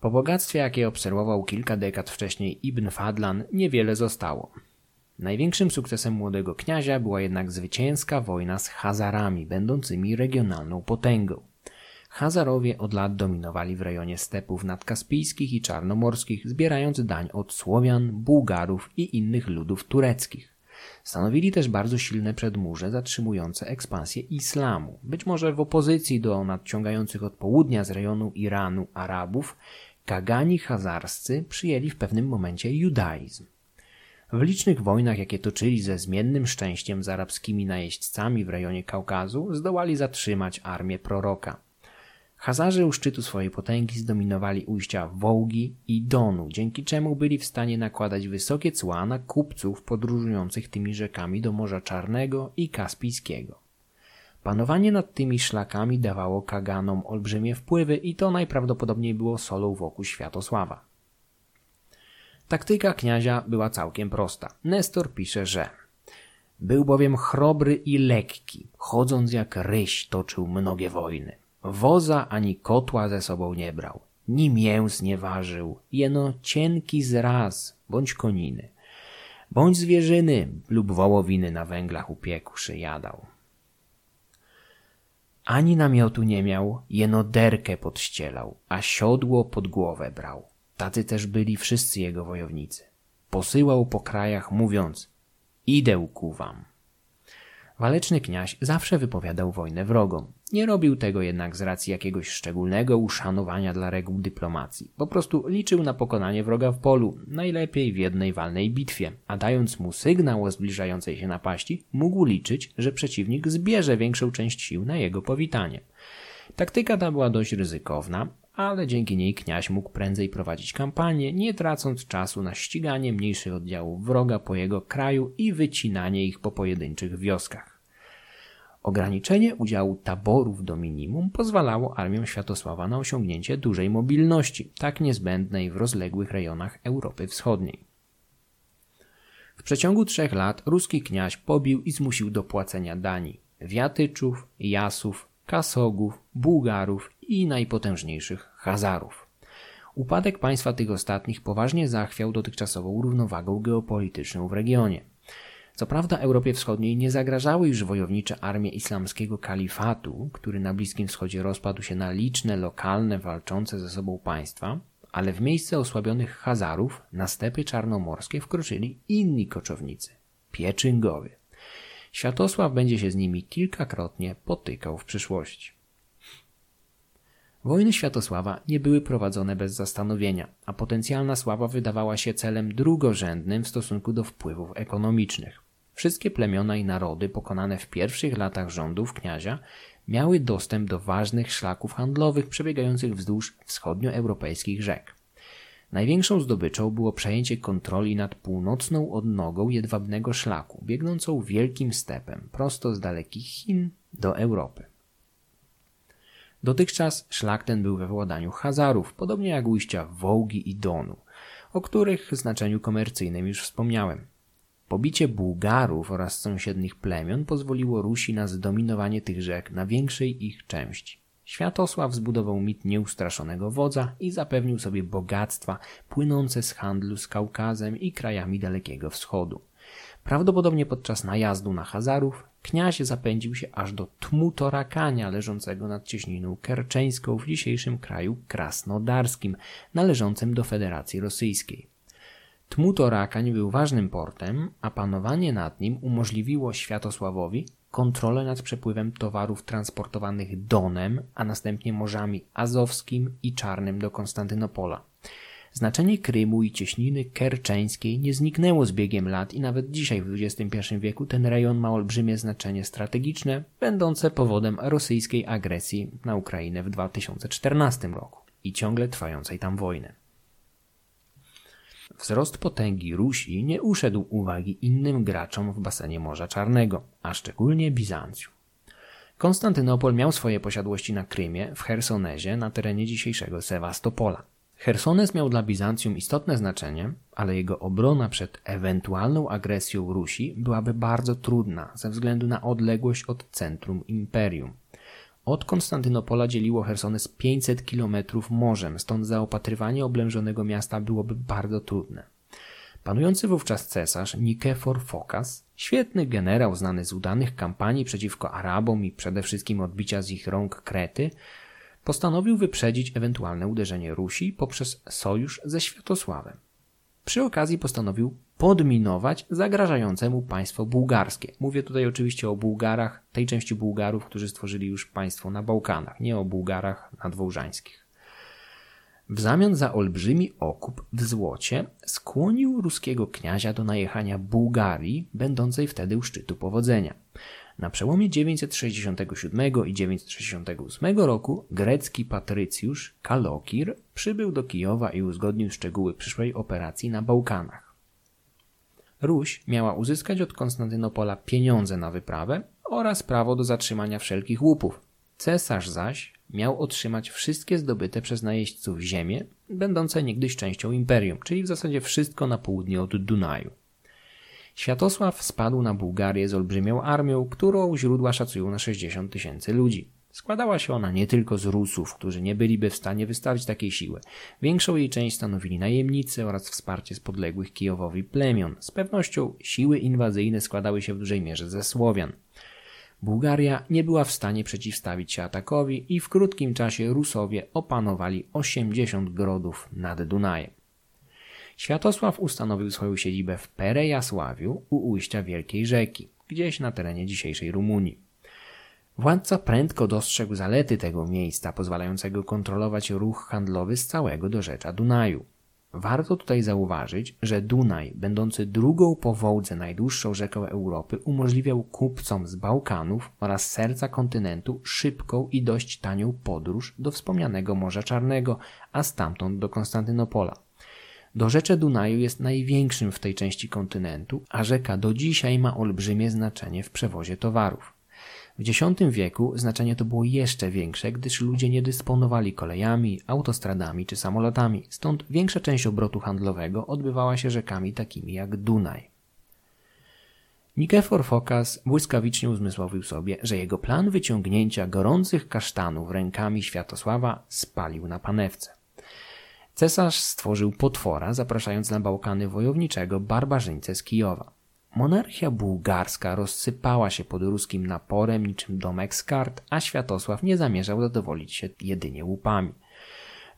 Po bogactwie, jakie obserwował kilka dekad wcześniej Ibn Fadlan, niewiele zostało. Największym sukcesem młodego kniazia była jednak zwycięska wojna z Hazarami, będącymi regionalną potęgą. Hazarowie od lat dominowali w rejonie stepów nadkaspijskich i czarnomorskich, zbierając dań od Słowian, Bułgarów i innych ludów tureckich. Stanowili też bardzo silne przedmurze zatrzymujące ekspansję islamu, być może w opozycji do nadciągających od południa z rejonu Iranu Arabów, kagani hazarscy przyjęli w pewnym momencie judaizm. W licznych wojnach, jakie toczyli ze zmiennym szczęściem z arabskimi najeźdźcami w rejonie Kaukazu, zdołali zatrzymać armię proroka. Hazarzy u szczytu swojej potęgi zdominowali ujścia Wołgi i Donu, dzięki czemu byli w stanie nakładać wysokie cła na kupców podróżujących tymi rzekami do Morza Czarnego i Kaspijskiego. Panowanie nad tymi szlakami dawało kaganom olbrzymie wpływy i to najprawdopodobniej było solą wokół Światosława. Taktyka kniazia była całkiem prosta. Nestor pisze, że był bowiem chrobry i lekki, chodząc jak ryś toczył mnogie wojny. Woza ani kotła ze sobą nie brał. ni mięs nie ważył, jeno cienki zraz, bądź koniny, bądź zwierzyny lub wołowiny na węglach upiekłszy jadał. Ani namiotu nie miał, jeno derkę podścielał, a siodło pod głowę brał. Tacy też byli wszyscy jego wojownicy. Posyłał po krajach, mówiąc: Idę ku wam. Waleczny kniaź zawsze wypowiadał wojnę wrogom. Nie robił tego jednak z racji jakiegoś szczególnego uszanowania dla reguł dyplomacji. Po prostu liczył na pokonanie wroga w polu, najlepiej w jednej walnej bitwie, a dając mu sygnał o zbliżającej się napaści, mógł liczyć, że przeciwnik zbierze większą część sił na jego powitanie. Taktyka ta była dość ryzykowna, ale dzięki niej kniaź mógł prędzej prowadzić kampanię, nie tracąc czasu na ściganie mniejszych oddziałów wroga po jego kraju i wycinanie ich po pojedynczych wioskach. Ograniczenie udziału taborów do minimum pozwalało armiom Światosława na osiągnięcie dużej mobilności, tak niezbędnej w rozległych rejonach Europy Wschodniej. W przeciągu trzech lat ruski kniaź pobił i zmusił do płacenia dani Wiatyczów, Jasów, Kasogów, Bułgarów i najpotężniejszych Hazarów. Upadek państwa tych ostatnich poważnie zachwiał dotychczasową równowagą geopolityczną w regionie. Co prawda Europie Wschodniej nie zagrażały już wojownicze armie islamskiego kalifatu, który na Bliskim Wschodzie rozpadł się na liczne lokalne walczące ze sobą państwa, ale w miejsce osłabionych Hazarów na stepy czarnomorskie wkroczyli inni koczownicy Pieczyngowie. Światosław będzie się z nimi kilkakrotnie potykał w przyszłości. Wojny Światosława nie były prowadzone bez zastanowienia, a potencjalna sława wydawała się celem drugorzędnym w stosunku do wpływów ekonomicznych. Wszystkie plemiona i narody pokonane w pierwszych latach rządów kniazia miały dostęp do ważnych szlaków handlowych przebiegających wzdłuż wschodnioeuropejskich rzek. Największą zdobyczą było przejęcie kontroli nad północną odnogą jedwabnego szlaku, biegnącą wielkim stepem prosto z dalekich Chin do Europy. Dotychczas szlak ten był we władaniu Hazarów, podobnie jak ujścia Wołgi i Donu, o których znaczeniu komercyjnym już wspomniałem. Pobicie Bułgarów oraz sąsiednich plemion pozwoliło Rusi na zdominowanie tych rzek na większej ich części. Światosław zbudował mit nieustraszonego wodza i zapewnił sobie bogactwa płynące z handlu z Kaukazem i krajami Dalekiego Wschodu. Prawdopodobnie podczas najazdu na Hazarów kniaź zapędził się aż do Tmutorakania leżącego nad cieśniną kerczeńską w dzisiejszym kraju krasnodarskim, należącym do Federacji Rosyjskiej. Tmutorakań był ważnym portem, a panowanie nad nim umożliwiło Światosławowi kontrolę nad przepływem towarów transportowanych Donem, a następnie morzami Azowskim i Czarnym do Konstantynopola. Znaczenie Krymu i cieśniny kerczeńskiej nie zniknęło z biegiem lat i nawet dzisiaj w XXI wieku ten rejon ma olbrzymie znaczenie strategiczne, będące powodem rosyjskiej agresji na Ukrainę w 2014 roku i ciągle trwającej tam wojny. Wzrost potęgi Rusi nie uszedł uwagi innym graczom w basenie Morza Czarnego, a szczególnie Bizancjum. Konstantynopol miał swoje posiadłości na Krymie, w Hersonezie, na terenie dzisiejszego Sewastopola. Chersones miał dla Bizancjum istotne znaczenie, ale jego obrona przed ewentualną agresją Rusi byłaby bardzo trudna ze względu na odległość od centrum imperium. Od Konstantynopola dzieliło Chersones 500 kilometrów morzem, stąd zaopatrywanie oblężonego miasta byłoby bardzo trudne. Panujący wówczas cesarz Nikefor Fokas, świetny generał znany z udanych kampanii przeciwko Arabom i przede wszystkim odbicia z ich rąk Krety, postanowił wyprzedzić ewentualne uderzenie Rusi poprzez sojusz ze Światosławem. Przy okazji postanowił podminować zagrażające mu państwo bułgarskie. Mówię tutaj oczywiście o Bułgarach, tej części Bułgarów, którzy stworzyli już państwo na Bałkanach, nie o Bułgarach nadwołżańskich. W zamian za olbrzymi okup w złocie skłonił ruskiego kniazia do najechania Bułgarii, będącej wtedy u szczytu powodzenia. Na przełomie 967 i 968 roku grecki patrycjusz Kalokir przybył do Kijowa i uzgodnił szczegóły przyszłej operacji na Bałkanach. Ruś miała uzyskać od Konstantynopola pieniądze na wyprawę oraz prawo do zatrzymania wszelkich łupów. Cesarz zaś miał otrzymać wszystkie zdobyte przez najeźdźców ziemie, będące niegdyś częścią imperium, czyli w zasadzie wszystko na południe od Dunaju. Światosław spadł na Bułgarię z olbrzymią armią, którą źródła szacują na 60 tysięcy ludzi. Składała się ona nie tylko z Rusów, którzy nie byliby w stanie wystawić takiej siły. Większą jej część stanowili najemnicy oraz wsparcie z podległych Kijowowi plemion. Z pewnością siły inwazyjne składały się w dużej mierze ze Słowian. Bułgaria nie była w stanie przeciwstawić się atakowi i w krótkim czasie Rusowie opanowali 80 grodów nad Dunajem. Światosław ustanowił swoją siedzibę w Perejasławiu u ujścia Wielkiej Rzeki, gdzieś na terenie dzisiejszej Rumunii. Władca prędko dostrzegł zalety tego miejsca, pozwalającego kontrolować ruch handlowy z całego dorzecza Dunaju. Warto tutaj zauważyć, że Dunaj, będący drugą po Wołdze najdłuższą rzeką Europy, umożliwiał kupcom z Bałkanów oraz serca kontynentu szybką i dość tanią podróż do wspomnianego Morza Czarnego, a stamtąd do Konstantynopola. Dorzecze Dunaju jest największym w tej części kontynentu, a rzeka do dzisiaj ma olbrzymie znaczenie w przewozie towarów. W X wieku znaczenie to było jeszcze większe, gdyż ludzie nie dysponowali kolejami, autostradami czy samolotami, stąd większa część obrotu handlowego odbywała się rzekami takimi jak Dunaj. Nikefor Fokas błyskawicznie uzmysłowił sobie, że jego plan wyciągnięcia gorących kasztanów rękami Światosława spalił na panewce. Cesarz stworzył potwora, zapraszając na Bałkany wojowniczego barbarzyńcę z Kijowa. Monarchia bułgarska rozsypała się pod ruskim naporem niczym domek z kart, a Światosław nie zamierzał zadowolić się jedynie łupami.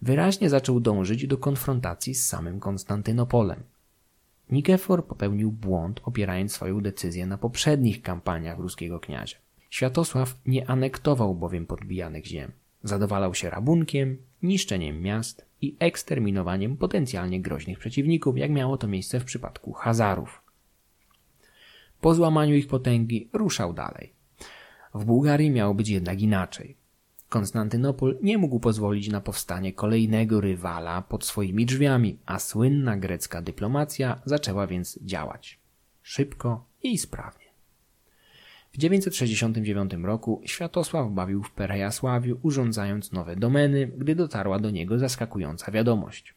Wyraźnie zaczął dążyć do konfrontacji z samym Konstantynopolem. Nikefor popełnił błąd, opierając swoją decyzję na poprzednich kampaniach ruskiego kniazia. Światosław nie anektował bowiem podbijanych ziem. Zadowalał się rabunkiem, niszczeniem miast i eksterminowaniem potencjalnie groźnych przeciwników, jak miało to miejsce w przypadku Hazarów. Po złamaniu ich potęgi ruszał dalej. W Bułgarii miało być jednak inaczej. Konstantynopol nie mógł pozwolić na powstanie kolejnego rywala pod swoimi drzwiami, a słynna grecka dyplomacja zaczęła więc działać. Szybko i sprawnie. W 969 roku Światosław bawił w Perejasławiu, urządzając nowe domeny, gdy dotarła do niego zaskakująca wiadomość.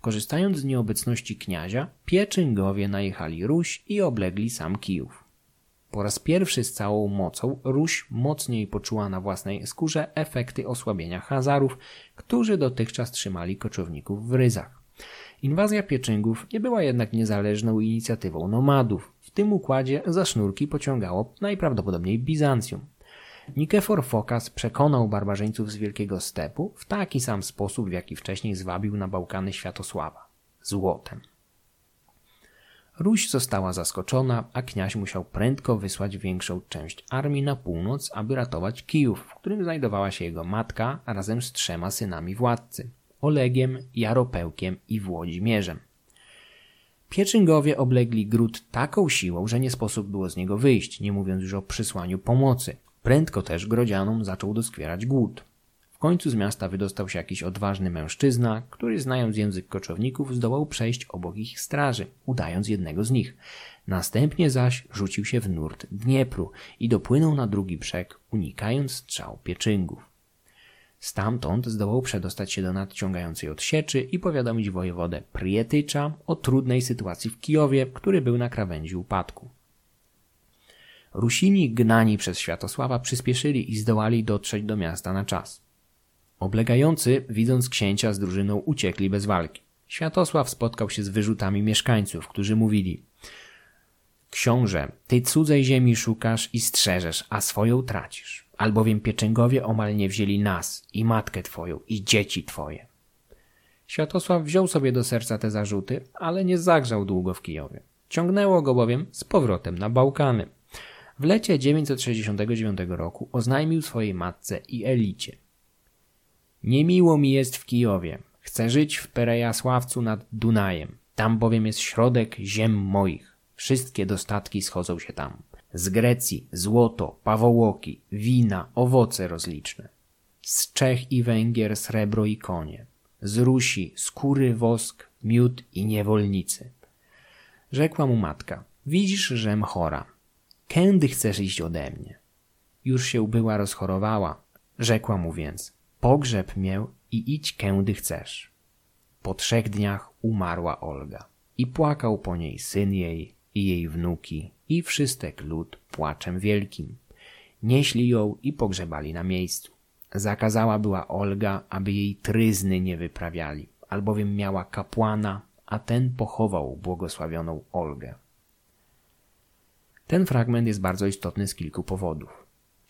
Korzystając z nieobecności kniazia, Pieczyngowie najechali Ruś i oblegli sam Kijów. Po raz pierwszy z całą mocą Ruś mocniej poczuła na własnej skórze efekty osłabienia Hazarów, którzy dotychczas trzymali koczowników w ryzach. Inwazja Pieczyngów nie była jednak niezależną inicjatywą nomadów. W tym układzie za sznurki pociągało najprawdopodobniej Bizancjum. Nikefor Fokas przekonał barbarzyńców z Wielkiego Stepu w taki sam sposób, w jaki wcześniej zwabił na Bałkany Światosława złotem. Ruś została zaskoczona, a kniaź musiał prędko wysłać większą część armii na północ, aby ratować Kijów, w którym znajdowała się jego matka razem z trzema synami władcy Olegiem, Jaropełkiem i Włodzimierzem. Pieczyngowie oblegli gród taką siłą, że nie sposób było z niego wyjść, nie mówiąc już o przysłaniu pomocy. Prędko też Grodzianom zaczął doskwierać głód. W końcu z miasta wydostał się jakiś odważny mężczyzna, który znając język koczowników zdołał przejść obok ich straży, udając jednego z nich. Następnie zaś rzucił się w nurt Dniepru i dopłynął na drugi brzeg, unikając strzał pieczyngów. Stamtąd zdołał przedostać się do nadciągającej odsieczy i powiadomić wojewodę Prietycza o trudnej sytuacji w Kijowie, który był na krawędzi upadku. Rusini gnani przez Światosława przyspieszyli i zdołali dotrzeć do miasta na czas. Oblegający, widząc księcia z drużyną, uciekli bez walki. Światosław spotkał się z wyrzutami mieszkańców, którzy mówili Książę, ty cudzej ziemi szukasz i strzeżesz, a swoją tracisz, albowiem pieczęgowie omal nie wzięli nas i matkę twoją i dzieci twoje. Światosław wziął sobie do serca te zarzuty, ale nie zagrzał długo w Kijowie. Ciągnęło go bowiem z powrotem na Bałkany. W lecie 969 roku oznajmił swojej matce i Elicie. Niemiło mi jest w Kijowie. Chcę żyć w Perejasławcu nad Dunajem. Tam bowiem jest środek ziem moich. Wszystkie dostatki schodzą się tam. Z Grecji złoto, pawołoki, wina, owoce rozliczne. Z Czech i Węgier srebro i konie. Z Rusi skóry, wosk, miód i niewolnicy. Rzekła mu matka, widzisz, żem chora. Kędy chcesz iść ode mnie? Już się była rozchorowała. Rzekła mu więc, pogrzeb mię i idź kędy chcesz. Po trzech dniach umarła Olga i płakał po niej syn jej i jej wnuki i wszystek lud płaczem wielkim. Nieśli ją i pogrzebali na miejscu. Zakazała była Olga, aby jej tryzny nie wyprawiali, albowiem miała kapłana, a ten pochował błogosławioną Olgę. Ten fragment jest bardzo istotny z kilku powodów.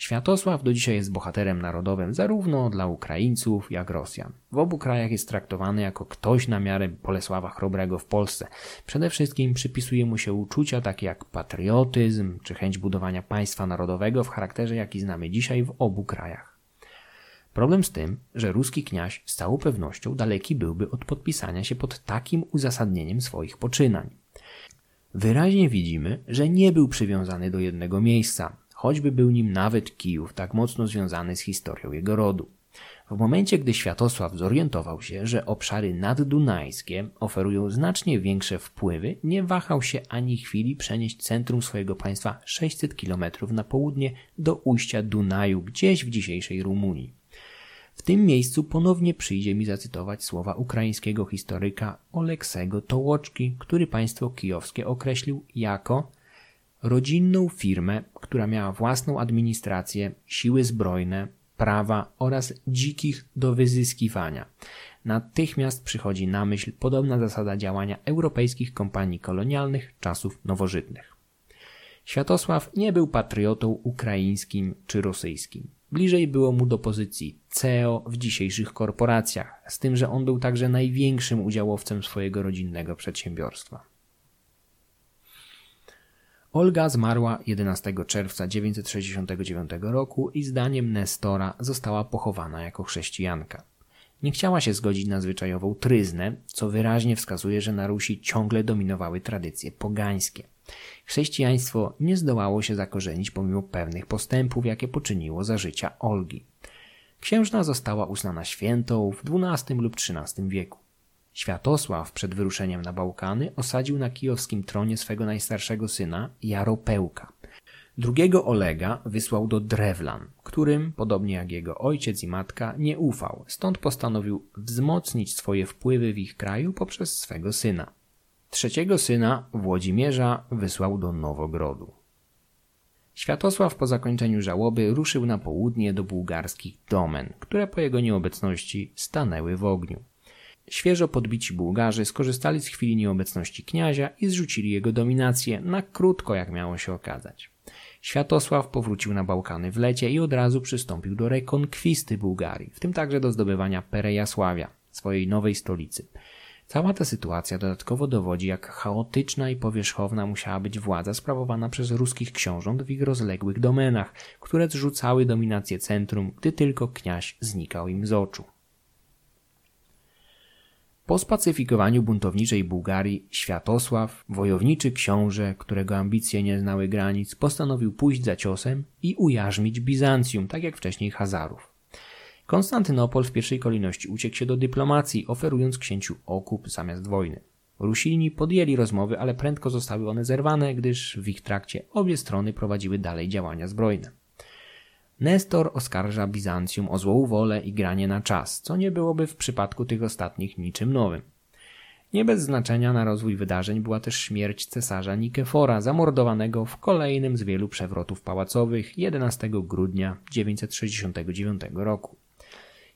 Światosław do dzisiaj jest bohaterem narodowym zarówno dla Ukraińców, jak Rosjan. W obu krajach jest traktowany jako ktoś na miarę Bolesława Chrobrego w Polsce. Przede wszystkim przypisuje mu się uczucia takie jak patriotyzm czy chęć budowania państwa narodowego w charakterze jaki znamy dzisiaj w obu krajach. Problem z tym, że ruski kniaź z całą pewnością daleki byłby od podpisania się pod takim uzasadnieniem swoich poczynań. Wyraźnie widzimy, że nie był przywiązany do jednego miejsca, choćby był nim nawet Kijów, tak mocno związany z historią jego rodu. W momencie, gdy Światosław zorientował się, że obszary naddunajskie oferują znacznie większe wpływy, nie wahał się ani chwili przenieść centrum swojego państwa 600 km na południe do ujścia Dunaju, gdzieś w dzisiejszej Rumunii. W tym miejscu ponownie przyjdzie mi zacytować słowa ukraińskiego historyka Oleksego Tołoczki, który państwo kijowskie określił jako rodzinną firmę, która miała własną administrację, siły zbrojne, prawa oraz dzikich do wyzyskiwania. Natychmiast przychodzi na myśl podobna zasada działania europejskich kompanii kolonialnych czasów nowożytnych. Światosław nie był patriotą ukraińskim czy rosyjskim. Bliżej było mu do pozycji CEO w dzisiejszych korporacjach, z tym, że on był także największym udziałowcem swojego rodzinnego przedsiębiorstwa. Olga zmarła 11 czerwca 969 roku i zdaniem Nestora została pochowana jako chrześcijanka. Nie chciała się zgodzić na zwyczajową tryznę, co wyraźnie wskazuje, że na Rusi ciągle dominowały tradycje pogańskie. Chrześcijaństwo nie zdołało się zakorzenić pomimo pewnych postępów, jakie poczyniło za życia Olgi. Księżna została uznana świętą w XII lub XIII wieku. Światosław przed wyruszeniem na Bałkany osadził na kijowskim tronie swego najstarszego syna Jaropełka. Drugiego Olega wysłał do Drewlan, którym, podobnie jak jego ojciec i matka, nie ufał, stąd postanowił wzmocnić swoje wpływy w ich kraju poprzez swego syna. Trzeciego syna, Włodzimierza, wysłał do Nowogrodu. Światosław po zakończeniu żałoby ruszył na południe do bułgarskich domen, które po jego nieobecności stanęły w ogniu. Świeżo podbici Bułgarzy skorzystali z chwili nieobecności kniazia i zrzucili jego dominację na krótko, jak miało się okazać. Światosław powrócił na Bałkany w lecie i od razu przystąpił do rekonkwisty Bułgarii, w tym także do zdobywania Perejasławia, swojej nowej stolicy. Cała ta sytuacja dodatkowo dowodzi, jak chaotyczna i powierzchowna musiała być władza sprawowana przez ruskich książąt w ich rozległych domenach, które zrzucały dominację centrum, gdy tylko kniaź znikał im z oczu. Po spacyfikowaniu buntowniczej Bułgarii Światosław, wojowniczy książę, którego ambicje nie znały granic, postanowił pójść za ciosem i ujarzmić Bizancjum, tak jak wcześniej Hazarów. Konstantynopol w pierwszej kolejności uciekł się do dyplomacji, oferując księciu okup zamiast wojny. Rusini podjęli rozmowy, ale prędko zostały one zerwane, gdyż w ich trakcie obie strony prowadziły dalej działania zbrojne. Nestor oskarża Bizancjum o złą wolę i granie na czas, co nie byłoby w przypadku tych ostatnich niczym nowym. Nie bez znaczenia na rozwój wydarzeń była też śmierć cesarza Nikefora, zamordowanego w kolejnym z wielu przewrotów pałacowych 11 grudnia 969 roku.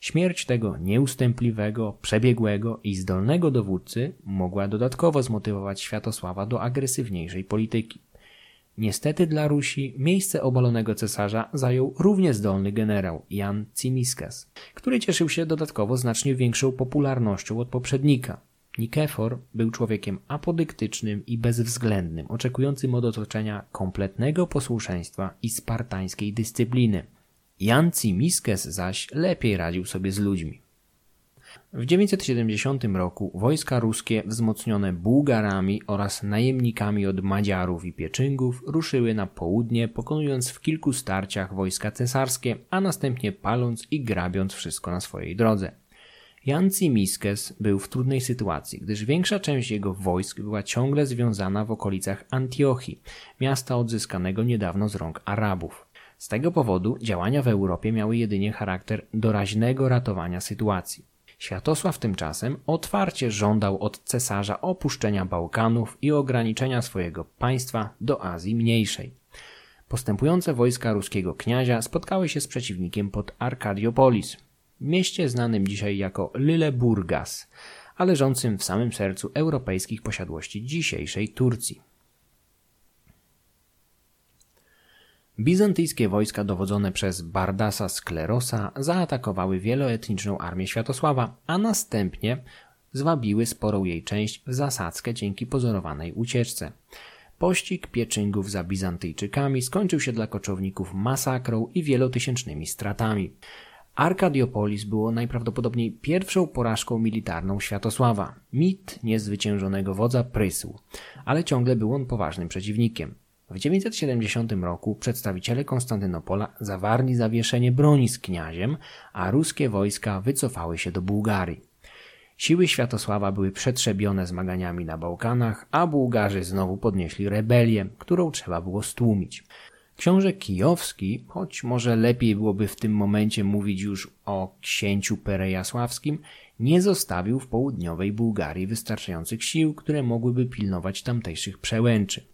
Śmierć tego nieustępliwego, przebiegłego i zdolnego dowódcy mogła dodatkowo zmotywować Światosława do agresywniejszej polityki. Niestety dla Rusi miejsce obalonego cesarza zajął równie zdolny generał Jan Cimiskas, który cieszył się dodatkowo znacznie większą popularnością od poprzednika. Nikefor był człowiekiem apodyktycznym i bezwzględnym, oczekującym od otoczenia kompletnego posłuszeństwa i spartańskiej dyscypliny. Jan Cimiskes zaś lepiej radził sobie z ludźmi. W 970 roku wojska ruskie wzmocnione Bułgarami oraz najemnikami od Madziarów i Pieczyngów ruszyły na południe, pokonując w kilku starciach wojska cesarskie, a następnie paląc i grabiąc wszystko na swojej drodze. Jan Cimiskes był w trudnej sytuacji, gdyż większa część jego wojsk była ciągle związana w okolicach Antiochii, miasta odzyskanego niedawno z rąk Arabów. Z tego powodu działania w Europie miały jedynie charakter doraźnego ratowania sytuacji. Światosław tymczasem otwarcie żądał od cesarza opuszczenia Bałkanów i ograniczenia swojego państwa do Azji Mniejszej. Postępujące wojska ruskiego kniazia spotkały się z przeciwnikiem pod Arkadiopolis, mieście znanym dzisiaj jako Lilleburgas, a leżącym w samym sercu europejskich posiadłości dzisiejszej Turcji. Bizantyjskie wojska dowodzone przez Bardasa Sklerosa zaatakowały wieloetniczną armię Światosława, a następnie zwabiły sporą jej część w zasadzkę dzięki pozorowanej ucieczce. Pościg Pieczyngów za Bizantyjczykami skończył się dla koczowników masakrą i wielotysięcznymi stratami. Arkadiopolis było najprawdopodobniej pierwszą porażką militarną Światosława. Mit niezwyciężonego wodza prysł, ale ciągle był on poważnym przeciwnikiem. W 970 roku przedstawiciele Konstantynopola zawarli zawieszenie broni z kniaziem, a ruskie wojska wycofały się do Bułgarii. Siły Światosława były przetrzebione zmaganiami na Bałkanach, a Bułgarzy znowu podnieśli rebelię, którą trzeba było stłumić. Książę Kijowski, choć może lepiej byłoby w tym momencie mówić już o księciu Perejasławskim, nie zostawił w południowej Bułgarii wystarczających sił, które mogłyby pilnować tamtejszych przełęczy.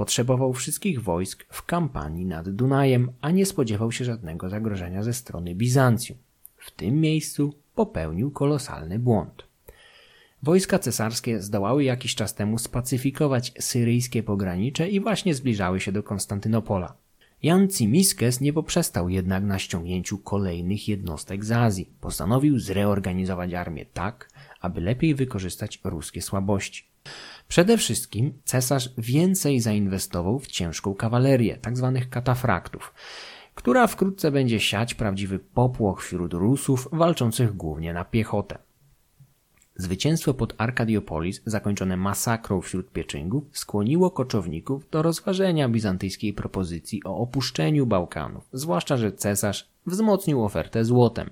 Potrzebował wszystkich wojsk w kampanii nad Dunajem, a nie spodziewał się żadnego zagrożenia ze strony Bizancjum. W tym miejscu popełnił kolosalny błąd. Wojska cesarskie zdołały jakiś czas temu spacyfikować syryjskie pogranicze i właśnie zbliżały się do Konstantynopola. Jan Cimiskes nie poprzestał jednak na ściągnięciu kolejnych jednostek z Azji. Postanowił zreorganizować armię tak, aby lepiej wykorzystać ruskie słabości. Przede wszystkim cesarz więcej zainwestował w ciężką kawalerię, tzw. Tak katafraktów, która wkrótce będzie siać prawdziwy popłoch wśród Rusów walczących głównie na piechotę. Zwycięstwo pod Arkadiopolis, zakończone masakrą wśród Pieczyngów, skłoniło koczowników do rozważenia bizantyjskiej propozycji o opuszczeniu Bałkanów, zwłaszcza, że cesarz wzmocnił ofertę złotem.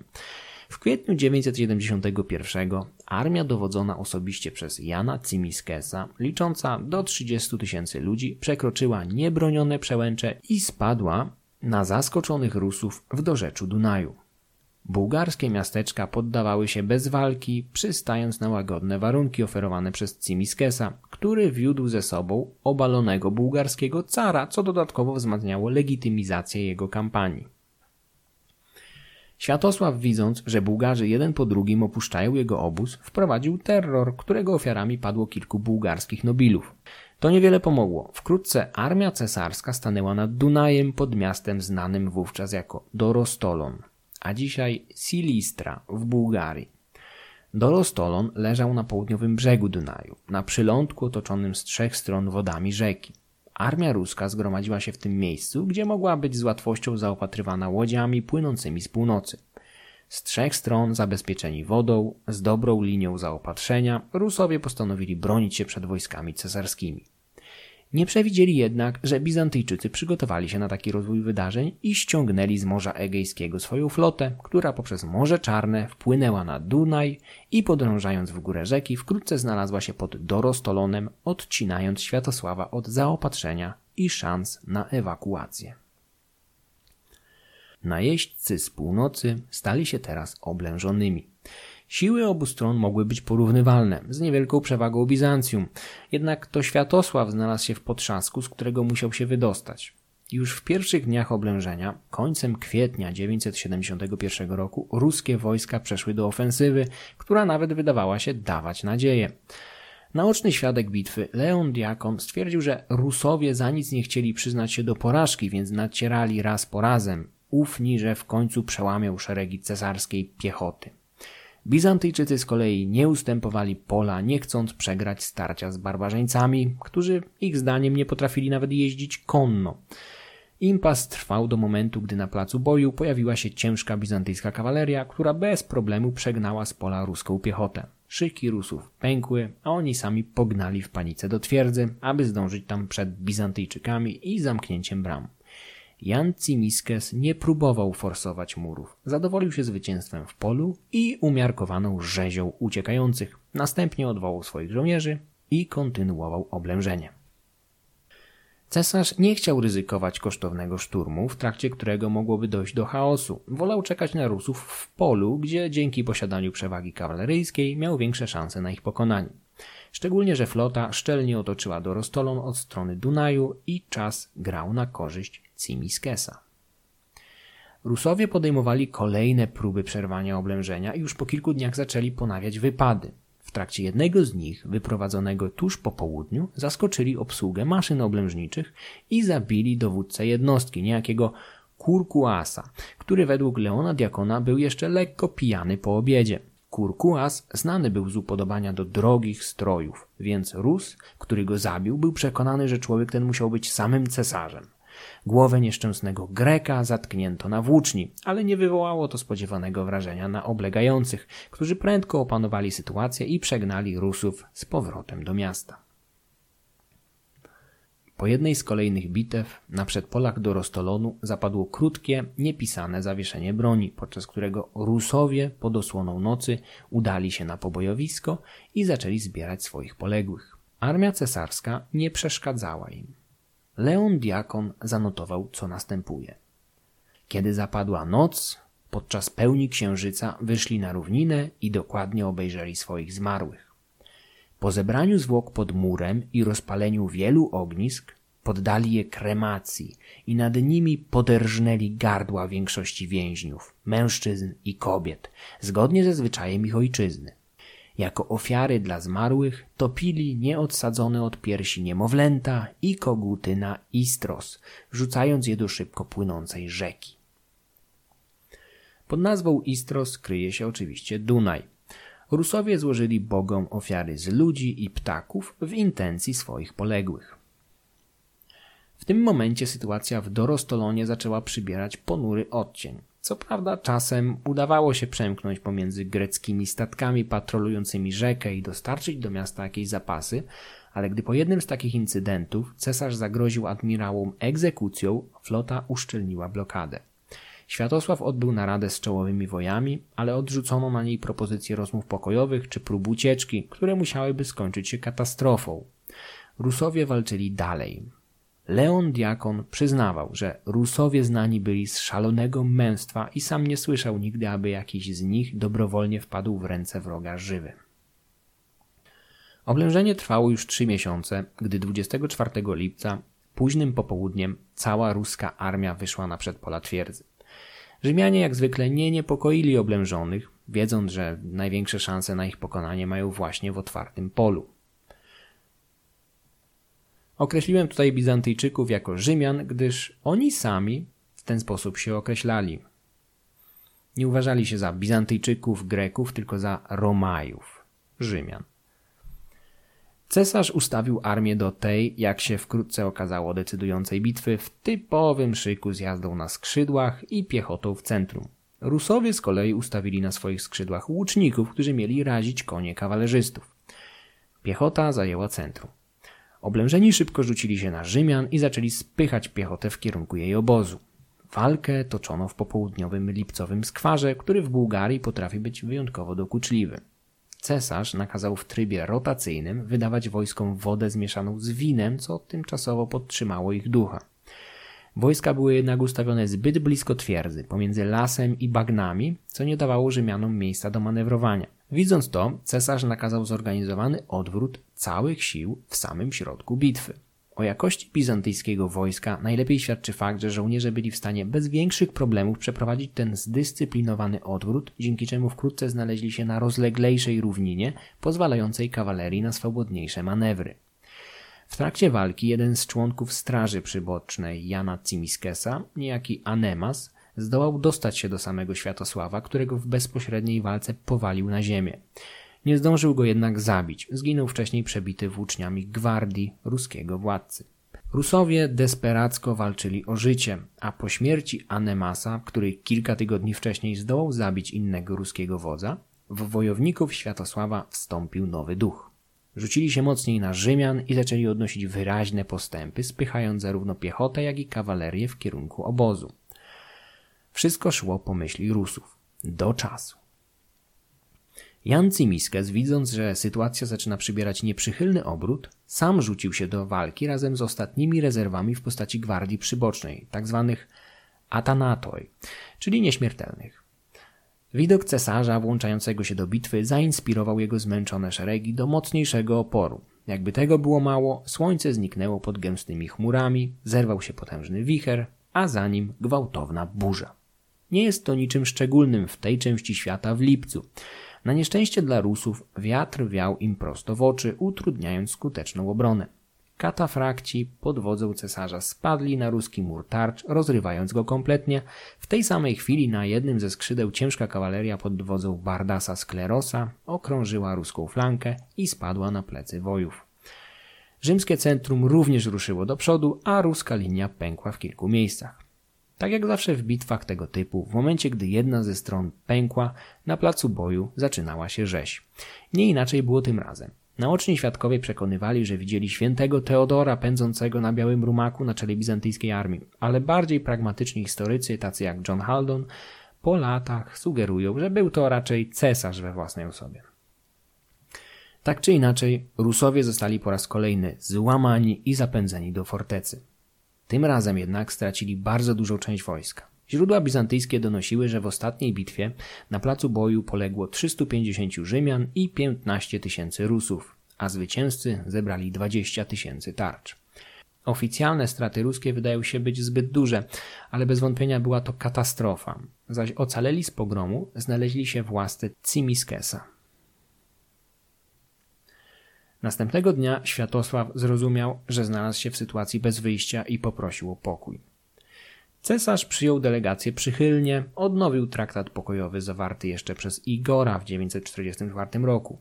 W kwietniu 971 armia dowodzona osobiście przez Jana Cimiskesa, licząca do 30 tysięcy ludzi, przekroczyła niebronione przełęcze i spadła na zaskoczonych Rusów w dorzeczu Dunaju. Bułgarskie miasteczka poddawały się bez walki, przystając na łagodne warunki oferowane przez Cimiskesa, który wiódł ze sobą obalonego bułgarskiego cara, co dodatkowo wzmacniało legitymizację jego kampanii. Światosław, widząc, że Bułgarzy jeden po drugim opuszczają jego obóz, wprowadził terror, którego ofiarami padło kilku bułgarskich nobilów. To niewiele pomogło. Wkrótce armia cesarska stanęła nad Dunajem pod miastem znanym wówczas jako Dorostolon, a dzisiaj Silistra w Bułgarii. Dorostolon leżał na południowym brzegu Dunaju, na przylądku otoczonym z trzech stron wodami rzeki. Armia ruska zgromadziła się w tym miejscu, gdzie mogła być z łatwością zaopatrywana łodziami płynącymi z północy. Z trzech stron zabezpieczeni wodą, z dobrą linią zaopatrzenia, Rusowie postanowili bronić się przed wojskami cesarskimi. Nie przewidzieli jednak, że Bizantyjczycy przygotowali się na taki rozwój wydarzeń i ściągnęli z Morza Egejskiego swoją flotę, która poprzez Morze Czarne wpłynęła na Dunaj i podążając w górę rzeki wkrótce znalazła się pod Dorostolonem, odcinając Światosława od zaopatrzenia i szans na ewakuację. Najeźdźcy z północy stali się teraz oblężonymi. Siły obu stron mogły być porównywalne, z niewielką przewagą Bizancjum, jednak to Światosław znalazł się w potrzasku, z którego musiał się wydostać. Już w pierwszych dniach oblężenia, końcem kwietnia 971 roku, ruskie wojska przeszły do ofensywy, która nawet wydawała się dawać nadzieję. Naoczny świadek bitwy, Leon Diakon, stwierdził, że Rusowie za nic nie chcieli przyznać się do porażki, więc nacierali raz po razem, ufni, że w końcu przełamią szeregi cesarskiej piechoty. Bizantyjczycy z kolei nie ustępowali pola, nie chcąc przegrać starcia z barbarzyńcami, którzy ich zdaniem nie potrafili nawet jeździć konno. Impas trwał do momentu, gdy na placu boju pojawiła się ciężka bizantyjska kawaleria, która bez problemu przegnała z pola ruską piechotę. Szyki Rusów pękły, a oni sami pognali w panice do twierdzy, aby zdążyć tam przed Bizantyjczykami i zamknięciem bram. Jan Cimiskes nie próbował forsować murów. Zadowolił się zwycięstwem w polu i umiarkowaną rzezią uciekających. Następnie odwołał swoich żołnierzy i kontynuował oblężenie. Cesarz nie chciał ryzykować kosztownego szturmu, w trakcie którego mogłoby dojść do chaosu. Wolał czekać na Rusów w polu, gdzie dzięki posiadaniu przewagi kawaleryjskiej miał większe szanse na ich pokonanie. Szczególnie, że flota szczelnie otoczyła Dorostolon od strony Dunaju i czas grał na korzyść Cimiskesa. Rusowie podejmowali kolejne próby przerwania oblężenia i już po kilku dniach zaczęli ponawiać wypady. W trakcie jednego z nich, wyprowadzonego tuż po południu, zaskoczyli obsługę maszyn oblężniczych i zabili dowódcę jednostki, niejakiego Kurkuasa, który według Leona Diakona był jeszcze lekko pijany po obiedzie. Kurkuas znany był z upodobania do drogich strojów, więc Rus, który go zabił, był przekonany, że człowiek ten musiał być samym cesarzem. Głowę nieszczęsnego Greka zatknięto na włóczni, ale nie wywołało to spodziewanego wrażenia na oblegających, którzy prędko opanowali sytuację i przegnali Rusów z powrotem do miasta. Po jednej z kolejnych bitew na przedpolach do Rostolonu zapadło krótkie, niepisane zawieszenie broni, podczas którego Rusowie pod osłoną nocy udali się na pobojowisko i zaczęli zbierać swoich poległych. Armia cesarska nie przeszkadzała im. Leon Diakon zanotował, co następuje. Kiedy zapadła noc, podczas pełni księżyca wyszli na równinę i dokładnie obejrzeli swoich zmarłych. Po zebraniu zwłok pod murem i rozpaleniu wielu ognisk, poddali je kremacji i nad nimi poderżnęli gardła większości więźniów, mężczyzn i kobiet, zgodnie ze zwyczajem ich ojczyzny. Jako ofiary dla zmarłych topili nieodsadzone od piersi niemowlęta i koguty na Istros, rzucając je do szybko płynącej rzeki. Pod nazwą Istros kryje się oczywiście Dunaj. Rusowie złożyli bogom ofiary z ludzi i ptaków w intencji swoich poległych. W tym momencie sytuacja w Dorostolonie zaczęła przybierać ponury odcień. Co prawda czasem udawało się przemknąć pomiędzy greckimi statkami patrolującymi rzekę i dostarczyć do miasta jakieś zapasy, ale gdy po jednym z takich incydentów cesarz zagroził admirałom egzekucją, flota uszczelniła blokadę. Światosław odbył naradę z czołowymi wojami, ale odrzucono na niej propozycje rozmów pokojowych czy prób ucieczki, które musiałyby skończyć się katastrofą. Rusowie walczyli dalej. Leon Diakon przyznawał, że Rusowie znani byli z szalonego męstwa i sam nie słyszał nigdy, aby jakiś z nich dobrowolnie wpadł w ręce wroga żywy. Oblężenie trwało już trzy miesiące, gdy 24 lipca późnym popołudniem cała ruska armia wyszła na przedpola twierdzy. Rzymianie jak zwykle nie niepokoili oblężonych, wiedząc, że największe szanse na ich pokonanie mają właśnie w otwartym polu. Określiłem tutaj Bizantyjczyków jako Rzymian, gdyż oni sami w ten sposób się określali. Nie uważali się za Bizantyjczyków, Greków, tylko za Romajów, Rzymian. Cesarz ustawił armię do tej, jak się wkrótce okazało, decydującej bitwy w typowym szyku z jazdą na skrzydłach i piechotą w centrum. Rusowie z kolei ustawili na swoich skrzydłach łuczników, którzy mieli razić konie kawalerzystów. Piechota zajęła centrum. Oblężeni szybko rzucili się na Rzymian i zaczęli spychać piechotę w kierunku jej obozu. Walkę toczono w popołudniowym lipcowym skwarze, który w Bułgarii potrafi być wyjątkowo dokuczliwy. Cesarz nakazał w trybie rotacyjnym wydawać wojskom wodę zmieszaną z winem, co tymczasowo podtrzymało ich ducha. Wojska były jednak ustawione zbyt blisko twierdzy, pomiędzy lasem i bagnami, co nie dawało Rzymianom miejsca do manewrowania. Widząc to, cesarz nakazał zorganizowany odwrót całych sił w samym środku bitwy. O jakości bizantyjskiego wojska najlepiej świadczy fakt, że żołnierze byli w stanie bez większych problemów przeprowadzić ten zdyscyplinowany odwrót, dzięki czemu wkrótce znaleźli się na rozleglejszej równinie, pozwalającej kawalerii na swobodniejsze manewry. W trakcie walki jeden z członków straży przybocznej Jana Cimiskesa, niejaki Anemas, zdołał dostać się do samego Światosława, którego w bezpośredniej walce powalił na ziemię. Nie zdążył go jednak zabić, zginął wcześniej przebity włóczniami gwardii ruskiego władcy. Rusowie desperacko walczyli o życie, a po śmierci Anemasa, który kilka tygodni wcześniej zdołał zabić innego ruskiego wodza, w wojowników Światosława wstąpił nowy duch. Rzucili się mocniej na Rzymian i zaczęli odnosić wyraźne postępy, spychając zarówno piechotę, jak i kawalerię w kierunku obozu. Wszystko szło po myśli Rusów. Do czasu. Jan Cymiskes, widząc, że sytuacja zaczyna przybierać nieprzychylny obrót, sam rzucił się do walki razem z ostatnimi rezerwami w postaci gwardii przybocznej, tzw. Tak atanatoi, czyli nieśmiertelnych. Widok cesarza włączającego się do bitwy zainspirował jego zmęczone szeregi do mocniejszego oporu. Jakby tego było mało, słońce zniknęło pod gęstymi chmurami, zerwał się potężny wicher, a za nim gwałtowna burza. Nie jest to niczym szczególnym w tej części świata w lipcu. Na nieszczęście dla Rusów wiatr wiał im prosto w oczy, utrudniając skuteczną obronę. Katafrakci pod wodzą cesarza spadli na ruski mur tarcz, rozrywając go kompletnie. W tej samej chwili na jednym ze skrzydeł ciężka kawaleria pod wodzą Bardasa Sklerosa okrążyła ruską flankę i spadła na plecy wojów. Rzymskie centrum również ruszyło do przodu, a ruska linia pękła w kilku miejscach. Tak jak zawsze w bitwach tego typu, w momencie gdy jedna ze stron pękła, na placu boju zaczynała się rzeź. Nie inaczej było tym razem. Naoczni świadkowie przekonywali, że widzieli świętego Teodora pędzącego na białym rumaku na czele bizantyjskiej armii, ale bardziej pragmatyczni historycy, tacy jak John Haldon, po latach sugerują, że był to raczej cesarz we własnej osobie. Tak czy inaczej, Rusowie zostali po raz kolejny złamani i zapędzeni do fortecy. Tym razem jednak stracili bardzo dużą część wojska. Źródła bizantyjskie donosiły, że w ostatniej bitwie na placu boju poległo 350 Rzymian i 15 tysięcy Rusów, a zwycięzcy zebrali 20 tysięcy tarcz. Oficjalne straty ruskie wydają się być zbyt duże, ale bez wątpienia była to katastrofa, zaś ocaleli z pogromu znaleźli się w łasce Cimiskesa. Następnego dnia Światosław zrozumiał, że znalazł się w sytuacji bez wyjścia i poprosił o pokój. Cesarz przyjął delegację przychylnie, odnowił traktat pokojowy zawarty jeszcze przez Igora w 944 roku.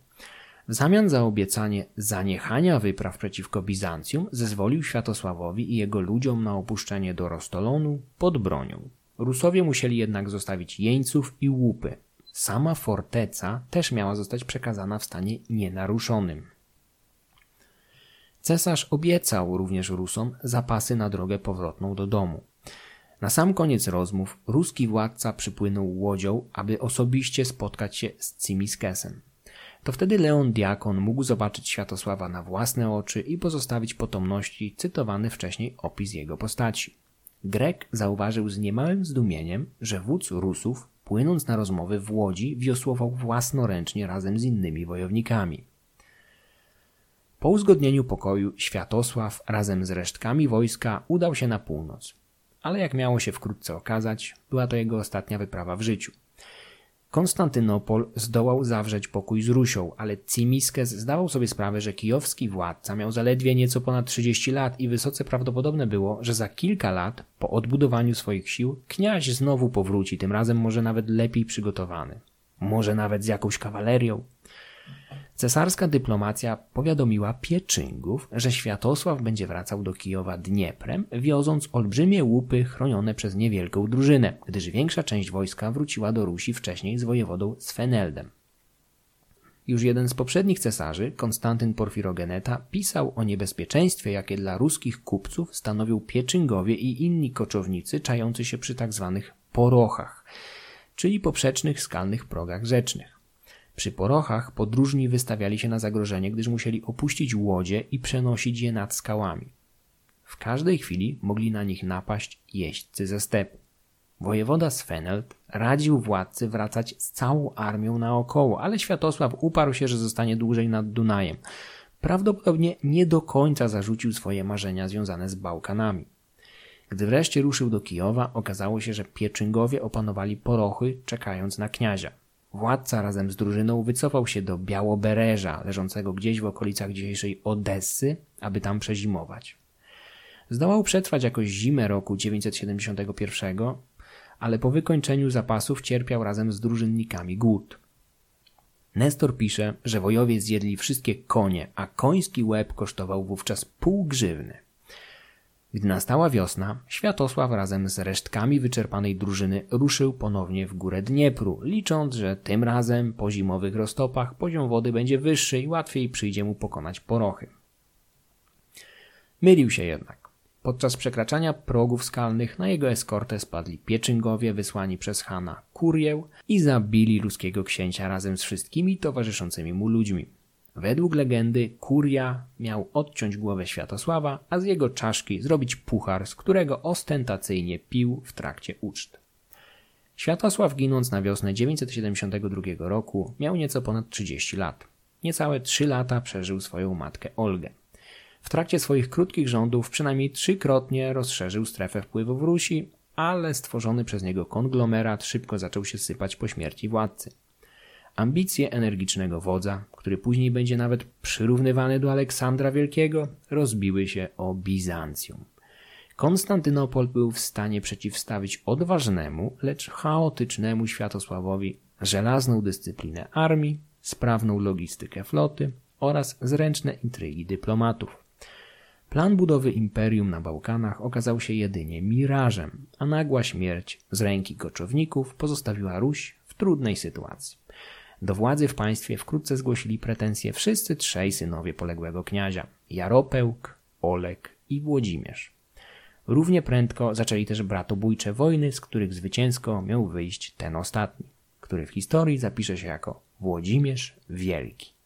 W zamian za obiecanie zaniechania wypraw przeciwko Bizancjum zezwolił Światosławowi i jego ludziom na opuszczenie do Rostolonu pod bronią. Rusowie musieli jednak zostawić jeńców i łupy. Sama forteca też miała zostać przekazana w stanie nienaruszonym. Cesarz obiecał również Rusom zapasy na drogę powrotną do domu. Na sam koniec rozmów ruski władca przypłynął łodzią, aby osobiście spotkać się z Cimiskesem. To wtedy Leon Diakon mógł zobaczyć Światosława na własne oczy i pozostawić potomności cytowany wcześniej opis jego postaci. Grek zauważył z niemałym zdumieniem, że wódz Rusów, płynąc na rozmowy w łodzi, wiosłował własnoręcznie razem z innymi wojownikami. Po uzgodnieniu pokoju Światosław razem z resztkami wojska udał się na północ. Ale jak miało się wkrótce okazać, była to jego ostatnia wyprawa w życiu. Konstantynopol zdołał zawrzeć pokój z Rusią, ale Cimiskes zdawał sobie sprawę, że kijowski władca miał zaledwie nieco ponad 30 lat i wysoce prawdopodobne było, że za kilka lat, po odbudowaniu swoich sił, kniaź znowu powróci, tym razem może nawet lepiej przygotowany. Może nawet z jakąś kawalerią. Cesarska dyplomacja powiadomiła Pieczyngów, że Światosław będzie wracał do Kijowa Dnieprem, wioząc olbrzymie łupy chronione przez niewielką drużynę, gdyż większa część wojska wróciła do Rusi wcześniej z wojewodą Sveneldem. Już jeden z poprzednich cesarzy, Konstantyn Porfirogeneta, pisał o niebezpieczeństwie, jakie dla ruskich kupców stanowią Pieczyngowie i inni koczownicy czający się przy tzw. Tak porochach, czyli poprzecznych skalnych progach rzecznych. Przy porochach podróżni wystawiali się na zagrożenie, gdyż musieli opuścić łodzie i przenosić je nad skałami. W każdej chwili mogli na nich napaść jeźdźcy ze stepu. Wojewoda Sveneld radził władcy wracać z całą armią naokoło, ale Światosław uparł się, że zostanie dłużej nad Dunajem. Prawdopodobnie nie do końca zarzucił swoje marzenia związane z Bałkanami. Gdy wreszcie ruszył do Kijowa, okazało się, że Pieczyngowie opanowali porochy, czekając na kniazia. Władca razem z drużyną wycofał się do Białobereża, leżącego gdzieś w okolicach dzisiejszej Odessy, aby tam przezimować. Zdołał przetrwać jakoś zimę roku 971, ale po wykończeniu zapasów cierpiał razem z drużynnikami głód. Nestor pisze, że wojowie zjedli wszystkie konie, a koński łeb kosztował wówczas pół grzywny. Gdy nastała wiosna, Światosław razem z resztkami wyczerpanej drużyny ruszył ponownie w górę Dniepru, licząc, że tym razem po zimowych roztopach poziom wody będzie wyższy i łatwiej przyjdzie mu pokonać porochy. Mylił się jednak. Podczas przekraczania progów skalnych na jego eskortę spadli pieczyngowie wysłani przez Hana Kurieł i zabili ludzkiego księcia razem z wszystkimi towarzyszącymi mu ludźmi. Według legendy Kuria miał odciąć głowę Światosława, a z jego czaszki zrobić puchar, z którego ostentacyjnie pił w trakcie uczt. Światosław ginąc na wiosnę 972 roku miał nieco ponad 30 lat. Niecałe 3 lata przeżył swoją matkę Olgę. W trakcie swoich krótkich rządów przynajmniej trzykrotnie rozszerzył strefę wpływów Rusi, ale stworzony przez niego konglomerat szybko zaczął się sypać po śmierci władcy. Ambicje energicznego wodza, który później będzie nawet przyrównywany do Aleksandra Wielkiego, rozbiły się o Bizancjum. Konstantynopol był w stanie przeciwstawić odważnemu, lecz chaotycznemu Światosławowi żelazną dyscyplinę armii, sprawną logistykę floty oraz zręczne intrygi dyplomatów. Plan budowy imperium na Bałkanach okazał się jedynie mirażem, a nagła śmierć z ręki koczowników pozostawiła Ruś w trudnej sytuacji. Do władzy w państwie wkrótce zgłosili pretensje wszyscy trzej synowie poległego kniazia Jaropełk, Olek i Włodzimierz. Równie prędko zaczęli też bratobójcze wojny, z których zwycięsko miał wyjść ten ostatni, który w historii zapisze się jako Włodzimierz Wielki.